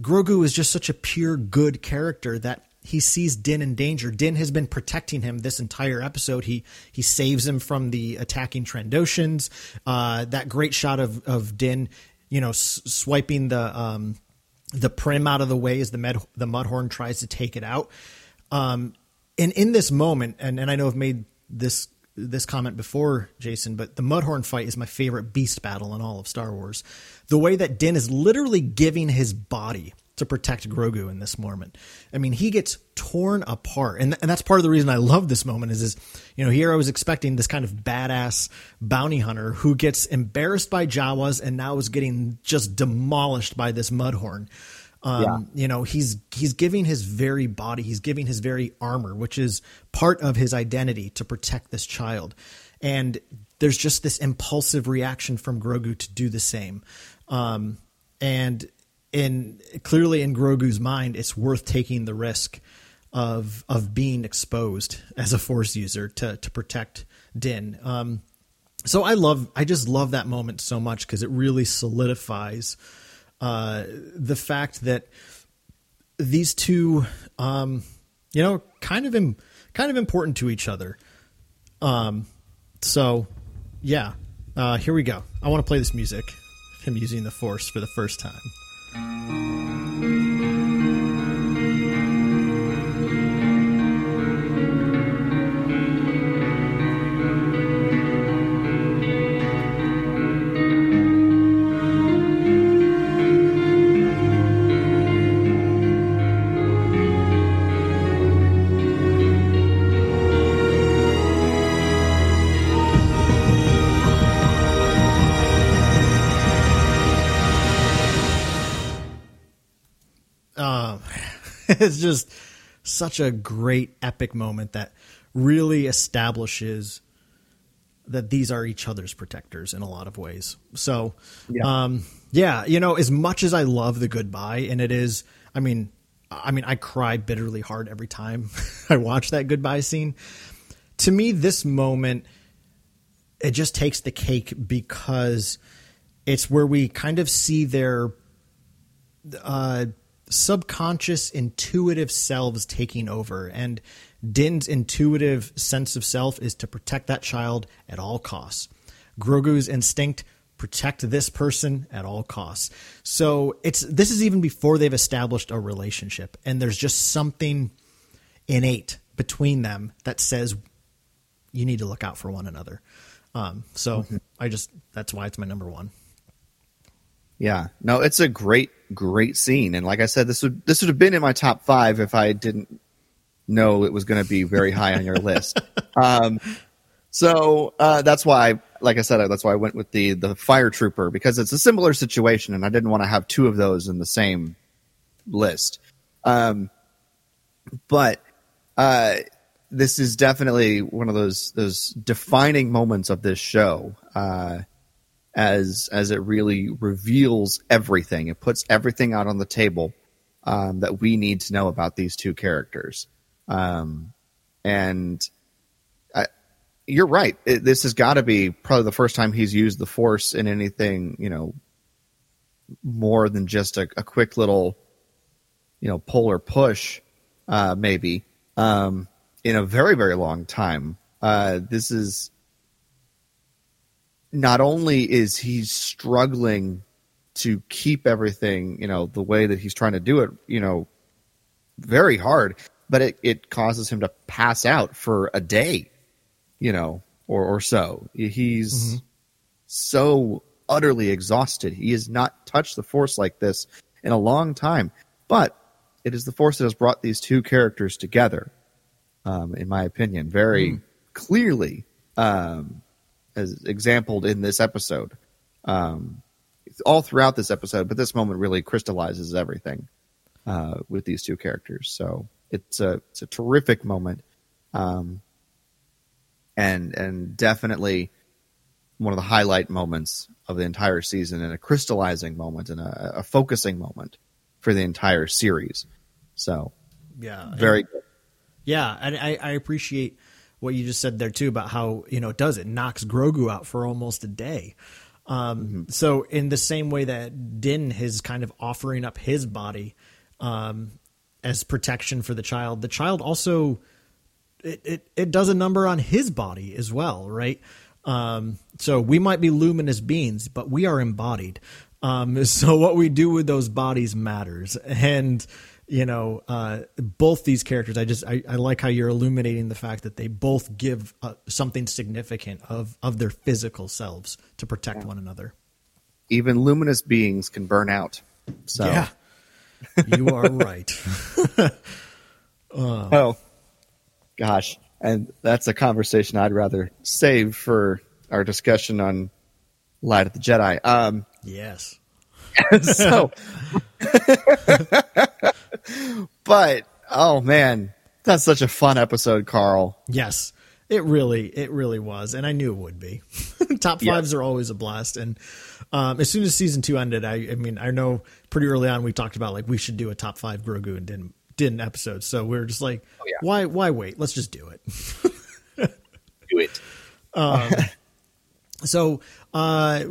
Grogu is just such a pure good character that he sees Din in danger. Din has been protecting him this entire episode. He he saves him from the attacking Trandoshans. Uh, that great shot of of Din, you know, s- swiping the um, the prim out of the way as the med the Mudhorn tries to take it out. Um, and in this moment, and, and I know I've made this this comment before, Jason, but the Mudhorn fight is my favorite beast battle in all of Star Wars. The way that Din is literally giving his body to protect Grogu in this moment. I mean, he gets torn apart, and and that's part of the reason I love this moment. Is is you know here I was expecting this kind of badass bounty hunter who gets embarrassed by Jawas and now is getting just demolished by this Mudhorn. Um, Yeah. you know, he's he's giving his very body, he's giving his very armor, which is part of his identity to protect this child. And there's just this impulsive reaction from Grogu to do the same. Um, and in clearly in Grogu's mind, it's worth taking the risk of of being exposed as a force user to to protect Din. Um, so I love, I just love that moment so much because it really solidifies uh, the fact that these two, um, you know, kind of Im- kind of important to each other. Um, so yeah, uh, here we go. I want to play this music. Him using the force for the first time. it's just such a great epic moment that really establishes that these are each other's protectors in a lot of ways. So, Yeah. um, yeah, you know, as much as I love the goodbye, and it is, I mean, I mean, I cry bitterly hard every time I watch that goodbye scene. To me, this moment, it just takes the cake because it's where we kind of see their uh, subconscious, intuitive selves taking over. And Din's intuitive sense of self is to protect that child at all costs. Grogu's instinct protect this person at all costs. So it's this is even before they've established a relationship, and there's just something innate between them that says you need to look out for one another. Um, so I just that's why it's my number one. Yeah, no, it's a great, great scene, and like I said, this would this would have been in my top five if I didn't know it was going to be very high on your list. Um, so uh, that's why, like I said, that's why I went with the the fire trooper because it's a similar situation, and I didn't want to have two of those in the same list. Um, but uh, this is definitely one of those those defining moments of this show. Uh, as as it really reveals everything. It puts everything out on the table um, that we need to know about these two characters. Um, and I, you're right. It, this has got to be probably the first time he's used the force in anything, you know, more than just a, a quick little, you know, pull or push, uh, maybe, um, in a very, very long time. Uh, this is, not only is he struggling to keep everything, you know, the way that he's trying to do it, you know, very hard, but it, it causes him to pass out for a day, you know, or, or so. He's so utterly exhausted. He has not touched the force like this in a long time, but it is the force that has brought these two characters together, um, in my opinion, very clearly. Um, as exampled in this episode. Um, all throughout this episode, but this moment really crystallizes everything uh, with these two characters. So it's a it's a terrific moment, um, and and definitely one of the highlight moments of the entire season, and a crystallizing moment, and a, a focusing moment for the entire series. So Yeah, very good. Yeah, and I, I appreciate what you just said there too about how you know it does it knocks Grogu out for almost a day. Um, So in the same way that Din is kind of offering up his body um, as protection for the child, the child also it, it it does a number on his body as well, right? Um, so we might be luminous beings, but we are embodied. Um, so what we do with those bodies matters, and you know, uh, both these characters, I just I, I like how you're illuminating the fact that they both give uh, something significant of of their physical selves to protect one another. Even luminous beings can burn out. So Yeah, you are right. Oh, gosh. And that's a conversation I'd rather save for our discussion on Light of the Jedi. Um, yes. so, but oh man, that's such a fun episode, Carl. Yes, it really, it really was, and I knew it would be. Top Yeah. fives are always a blast, and um, as soon as season two ended, I, I mean, I know pretty early on we talked about like we should do a top five Grogu and Din episode, so we were just like, Oh, yeah. why, why wait? Let's just do it. Do it. So, uh,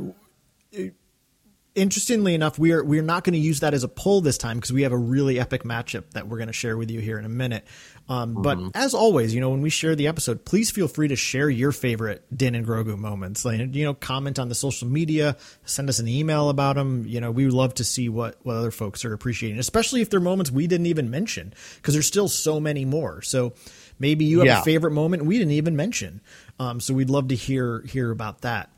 interestingly enough, we are we are not going to use that as a poll this time because we have a really epic matchup that we're going to share with you here in a minute. Um, But as always, you know, when we share the episode, please feel free to share your favorite Din and Grogu moments. Like, you know, comment on the social media, send us an email about them. You know, we would love to see what what other folks are appreciating, especially if they're moments we didn't even mention because there's still so many more. So maybe you have Yeah. a favorite moment we didn't even mention. Um, so we'd love to hear hear about that.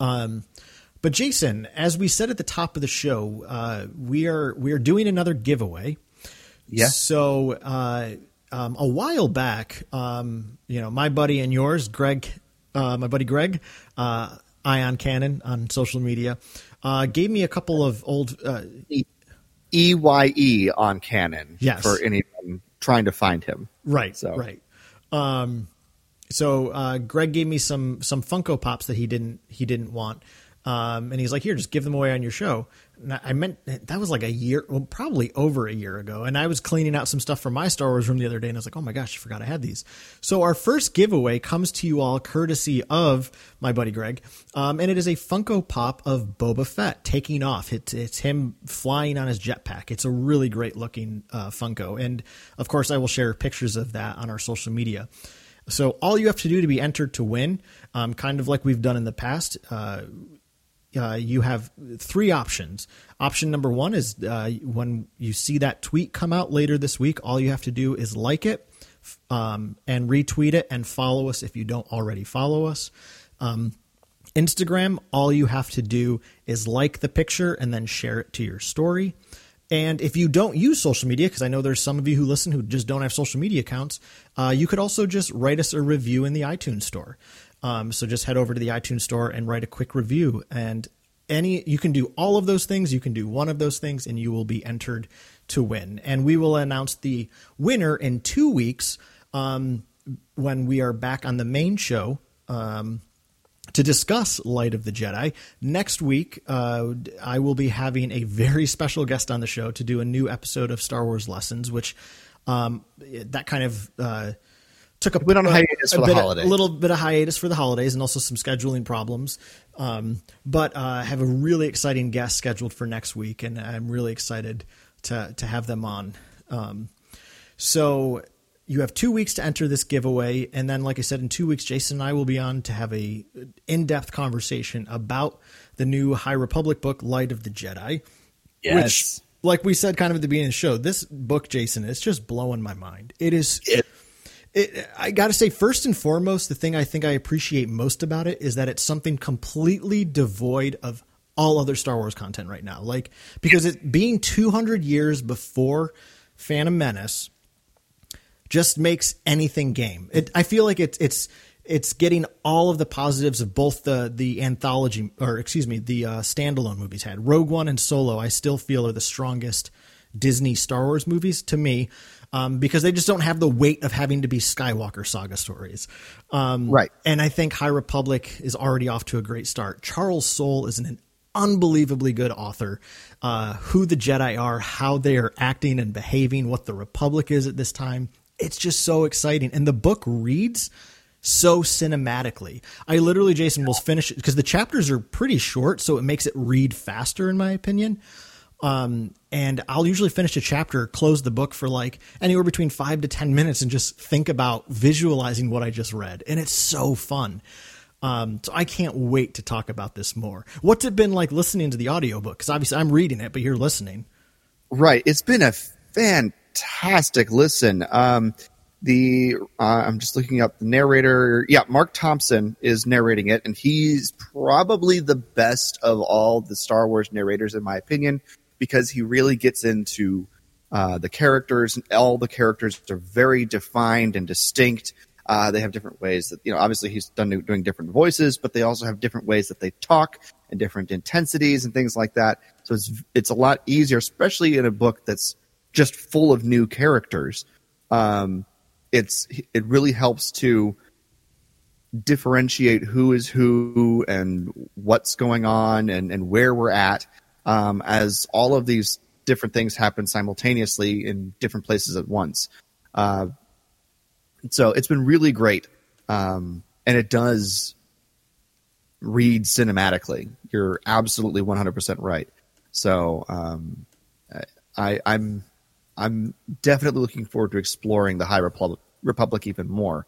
Um, but Jason, as we said at the top of the show, uh, we are we are doing another giveaway. Yeah. So uh, um, a while back, um, you know, my buddy and yours, Greg, uh, my buddy Greg, uh, Ion Cannon on social media, uh, gave me a couple of old. Uh, E Y E on Cannon. Yes. For anyone trying to find him. Right. So- Right. Um, so uh, Greg gave me some some Funko Pops that he didn't he didn't want, um, and he's like, "Here, just give them away on your show." And I meant that was like a year, well, probably over a year ago. And I was cleaning out some stuff from my Star Wars room the other day, and I was like, "Oh my gosh, I forgot I had these." So our first giveaway comes to you all courtesy of my buddy Greg, um, and it is a Funko Pop of Boba Fett taking off. It's it's him flying on his jetpack. It's a really great looking uh, Funko, and of course, I will share pictures of that on our social media. So all you have to do to be entered to win, um, kind of like we've done in the past, uh, uh, you have three options. Option number one is uh, when you see that tweet come out later this week, all you have to do is like it um, and retweet it and follow us if you don't already follow us. Um, Instagram, all you have to do is like the picture and then share it to your story. And if you don't use social media, because I know there's some of you who listen who just don't have social media accounts, uh, you could also just write us a review in the iTunes store. Um, so just head over to the iTunes store and write a quick review. And any you can do all of those things. You can do one of those things, and you will be entered to win. And we will announce the winner in two weeks um, when we are back on the main show. Um, to discuss Light of the Jedi. Next week, uh, I will be having a very special guest on the show to do a new episode of Star Wars Lessons, which um, that kind of uh, took a Went on hiatus a for the bit holidays. A little bit of hiatus for the holidays, and also some scheduling problems. Um, but uh, I have a really exciting guest scheduled for next week, and I'm really excited to to have them on. Um, so you have two weeks to enter this giveaway, and then, like I said, in two weeks, Jason and I will be on to have a in-depth conversation about the new High Republic book, Light of the Jedi. Which, like we said, kind of at the beginning of the show, this book, Jason, is just blowing my mind. It is. It, I got to say, first and foremost, the thing I think I appreciate most about it is that it's something completely devoid of all other Star Wars content right now. Like, because it being 200 years before Phantom Menace just makes anything game. It, I feel like it's it's it's getting all of the positives of both the the anthology or excuse me the uh, standalone movies had Rogue One and Solo. I still feel are the strongest Disney Star Wars movies to me um, because they just don't have the weight of having to be Skywalker saga stories. Um, Right. And I think High Republic is already off to a great start. Charles Soule is an unbelievably good author. Uh, who the Jedi are, how they are acting and behaving, what the Republic is at this time. It's just so exciting. And the book reads so cinematically. I literally, Jason, will finish it because the chapters are pretty short, so it makes it read faster, in my opinion. Um, and I'll usually finish a chapter, close the book for like anywhere between five to 10 minutes and just think about visualizing what I just read. And it's so fun. Um, so I can't wait to talk about this more. What's it been like listening to the audiobook? Because obviously I'm reading it, but you're listening. Right. It's been a fantastic listen. Um, the uh, I'm just looking up the narrator. Yeah, Mark Thompson is narrating it, and he's probably the best of all the Star Wars narrators, in my opinion, because he really gets into uh, the characters. and All the characters are very defined and distinct. Uh, they have different ways that you know. Obviously, he's done doing different voices, but they also have different ways that they talk and different intensities and things like that. So it's it's a lot easier, especially in a book that's just full of new characters. Um, it's it really helps to differentiate who is who and what's going on and, and where we're at um, as all of these different things happen simultaneously in different places at once. Uh, so it's been really great. Um, and it does read cinematically. You're absolutely 100% right. So um, I, I'm I'm definitely looking forward to exploring the High Republic, Republic even more.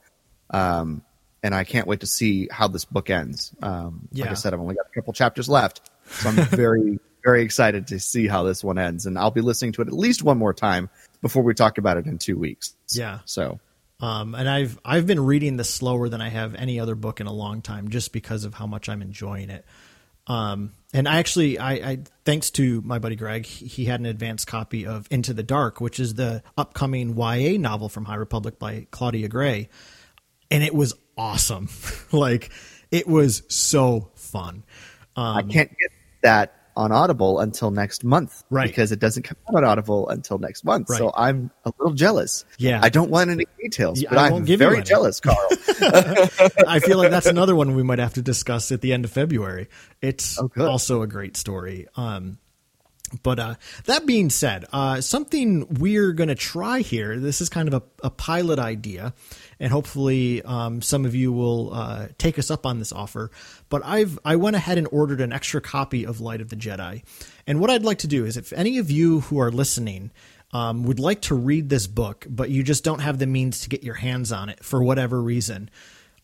Um, and I can't wait to see how this book ends. Um, Like I said, I've only got a couple chapters left, so I'm very, very excited to see how this one ends. And I'll be listening to it at least one more time before we talk about it in two weeks. Yeah. So Um, and I've I've been reading this slower than I have any other book in a long time, just because of how much I'm enjoying it. Um, and I actually, I, I thanks to my buddy Greg, he he had an advanced copy of Into the Dark, which is the upcoming YA novel from High Republic by Claudia Gray, and it was awesome. like it was so fun. Um, I can't get that on Audible until next month, Right. Because it doesn't come out on Audible until next month. So I'm a little jealous. Yeah. I don't want any details, Yeah, but I I'm give very jealous, Carl. I feel like that's another one we might have to discuss at the end of February. It's Oh, also a great story. Um, but uh, that being said, uh, something we're going to try here. This is kind of a, a pilot idea, and hopefully, um, some of you will uh, take us up on this offer. But I've I went ahead and ordered an extra copy of Light of the Jedi, and what I'd like to do is, if any of you who are listening um, would like to read this book, but you just don't have the means to get your hands on it for whatever reason,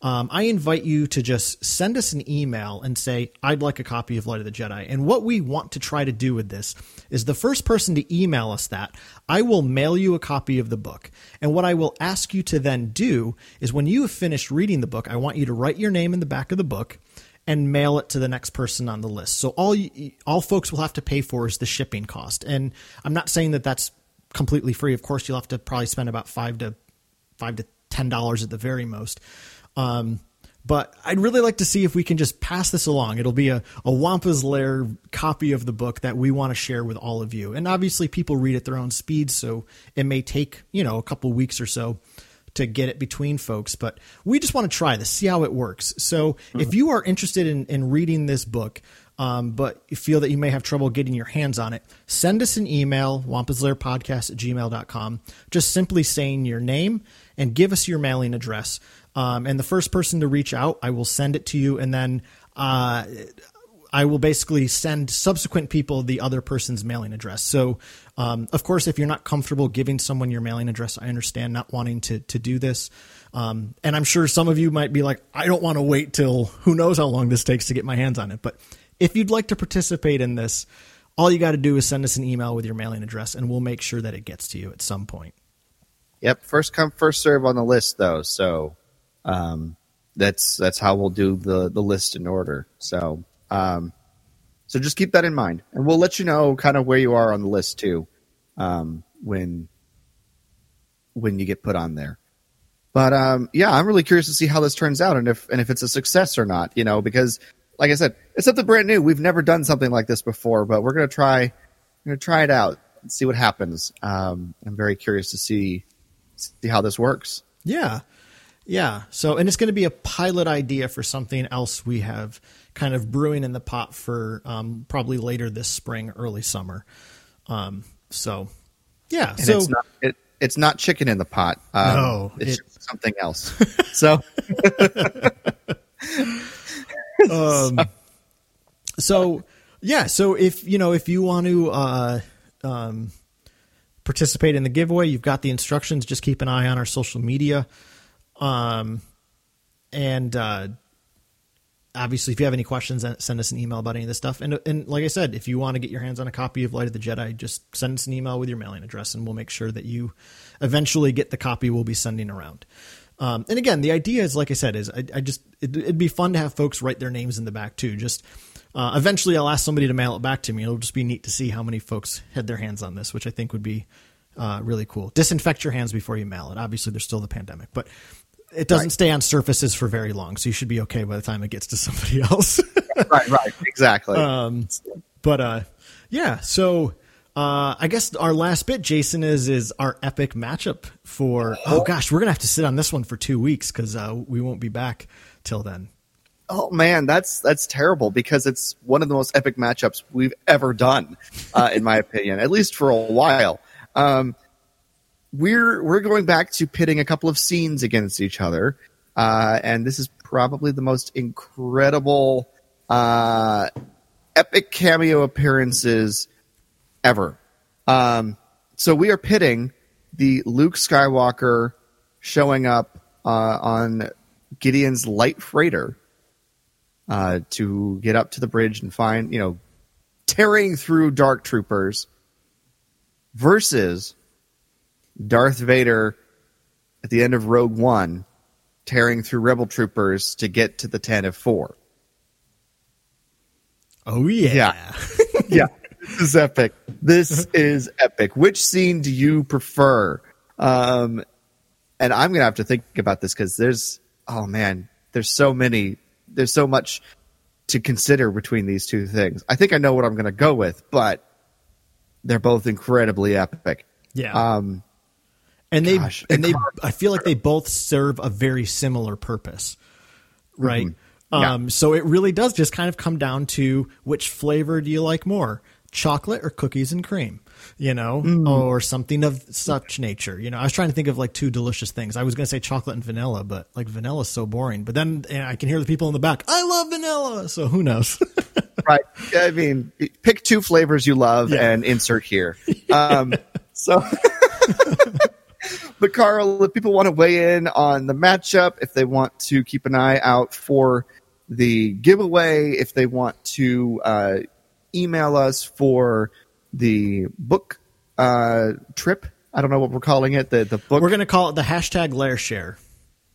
um, I invite you to just send us an email and say, I'd like a copy of Light of the Jedi. And what we want to try to do with this is the first person to email us that, I will mail you a copy of the book. And what I will ask you to then do is when you have finished reading the book, I want you to write your name in the back of the book and mail it to the next person on the list. So all all folks will have to pay for is the shipping cost. And I'm not saying that that's completely free. Of course, you'll have to probably spend about five to five to ten dollars at the very most. Um, but I'd really like to see if we can just pass this along. It'll be a, a Wampa's Lair copy of the book that we want to share with all of you. And obviously, people read at their own speed, so it may take you know a couple weeks or so to get it between folks. But we just want to try this, see how it works. So if you are interested in, in reading this book, um, but you feel that you may have trouble getting your hands on it, send us an email, wampaslairpodcast at gmail.com, just simply saying your name and give us your mailing address. Um, and the first person to reach out, I will send it to you, and then uh, I will basically send subsequent people the other person's mailing address. So, um, of course, if you're not comfortable giving someone your mailing address, I understand not wanting to to do this. Um, and I'm sure some of you might be like, I don't want to wait till who knows how long this takes to get my hands on it. But if you'd like to participate in this, all you got to do is send us an email with your mailing address, and we'll make sure that it gets to you at some point. Yep, first come first serve on the list though. So um, that's that's how we'll do the the list in order. So um, so just keep that in mind, and we'll let you know kind of where you are on the list too um, when when you get put on there. But um, yeah, I'm really curious to see how this turns out and if and if it's a success or not. You know, because like I said, it's something brand new. We've never done something like this before, but we're gonna try we're gonna try it out and see what happens. Um, I'm very curious to see see how this works. Yeah. Yeah. So, and it's going to be a pilot idea for something else we have kind of brewing in the pot for um, probably later this spring, early summer. Um, so, yeah. And so, it's not it, it's not chicken in the pot. Um, No, it's it- something else. so um, so yeah so if you know if you want to uh, um, participate in the giveaway you've got the instructions just keep an eye on our social media um, and uh, obviously if you have any questions send us an email about any of this stuff. And, and like i said if you want to get your hands on a copy of light of the jedi just send us an email with your mailing address and we'll make sure that you eventually get the copy we'll be sending around. Um, and again the idea is like i said is i, I just it, it'd be fun to have folks write their names in the back too. Just uh, eventually i'll ask somebody to mail it back to me. It'll just be neat to see how many folks had their hands on this which i think would be uh, really cool. Disinfect your hands before you mail it. Obviously there's still the pandemic but it doesn't stay on surfaces for very long, so you should be okay by the time it gets to somebody else. right, right, exactly. um, but uh, yeah, so uh, I guess our last bit, Jason, is is our epic matchup for. Oh gosh, we're gonna have to sit on this one for two weeks because uh, we won't be back till then. oh man, that's that's terrible because it's one of the most epic matchups we've ever done, uh, in my opinion, at least for a while. Um, we're we're going back to pitting a couple of scenes against each other, uh, and this is probably the most incredible, uh, epic cameo appearances ever. Um, so we are pitting the Luke Skywalker showing up uh, on Gideon's light freighter uh, to get up to the bridge and find, you know, tearing through dark troopers versus Darth Vader at the end of Rogue One tearing through rebel troopers to get to the Tantive 4. Oh yeah, Yeah. yeah, this is epic. This is epic. Which scene do you prefer? Um, and I'm gonna have to think about this because there's, oh man, there's so many, there's so much to consider between these two things. I think I know what I'm going to go with, but they're both incredibly epic. Yeah. Um, and they gosh, and they I feel like they both serve a very similar purpose. Right? Mm-hmm. Yeah. Um so it really does just kind of come down to which flavor do you like more? Chocolate or cookies and cream? You know, Mm. or something of such nature. You know, I was trying to think of like two delicious things. I was going to say chocolate and vanilla, but like vanilla is so boring. But then I can hear the people in the back. I love vanilla, so who knows? right. I mean, pick two flavors you love Yeah. and insert here. Um, so, but Carl, if people want to weigh in on the matchup, if they want to keep an eye out for the giveaway, if they want to uh, email us for the book uh, trip, I don't know what we're calling it. The the book We're going to call it the hashtag Lair Share.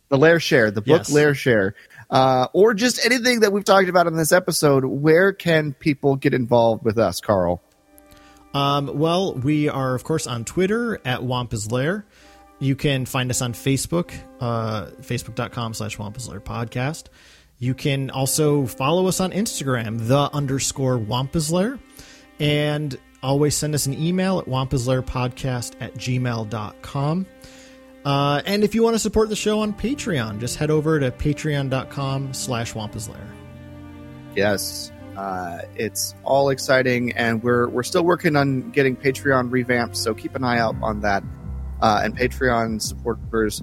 the lair share, the book Yes. lair share, uh, or just anything that we've talked about in this episode. Where can people get involved with us, Carl? Um, well, we are, of course, on Twitter at Wampa's Lair. You can find us on Facebook, uh, facebook.com slash Wampa's podcast. You can also follow us on Instagram, the underscore Wampa's And always send us an email at wampaslairpodcast at gmail.com. Uh, and if you want to support the show on Patreon, just head over to patreon.com slash wampaslair. Yes, uh, it's all exciting, and we're we're still working on getting Patreon revamped. So keep an eye out on that. Uh, and Patreon supporters,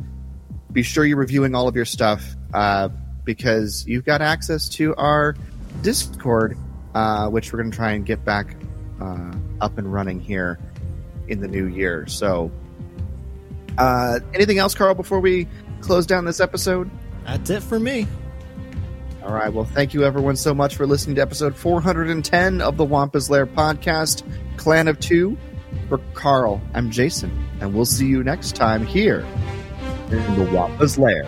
be sure you're reviewing all of your stuff uh, because you've got access to our Discord, uh, which we're going to try and get back uh, up and running here in the new year. So, uh, anything else, Carl? Before we close down this episode. That's it for me. All right. Well, thank you everyone so much for listening to episode 410 of the Wampa's Lair podcast, Clan of Two. For Carl, I'm Jason, and we'll see you next time here in the Wampa's Lair.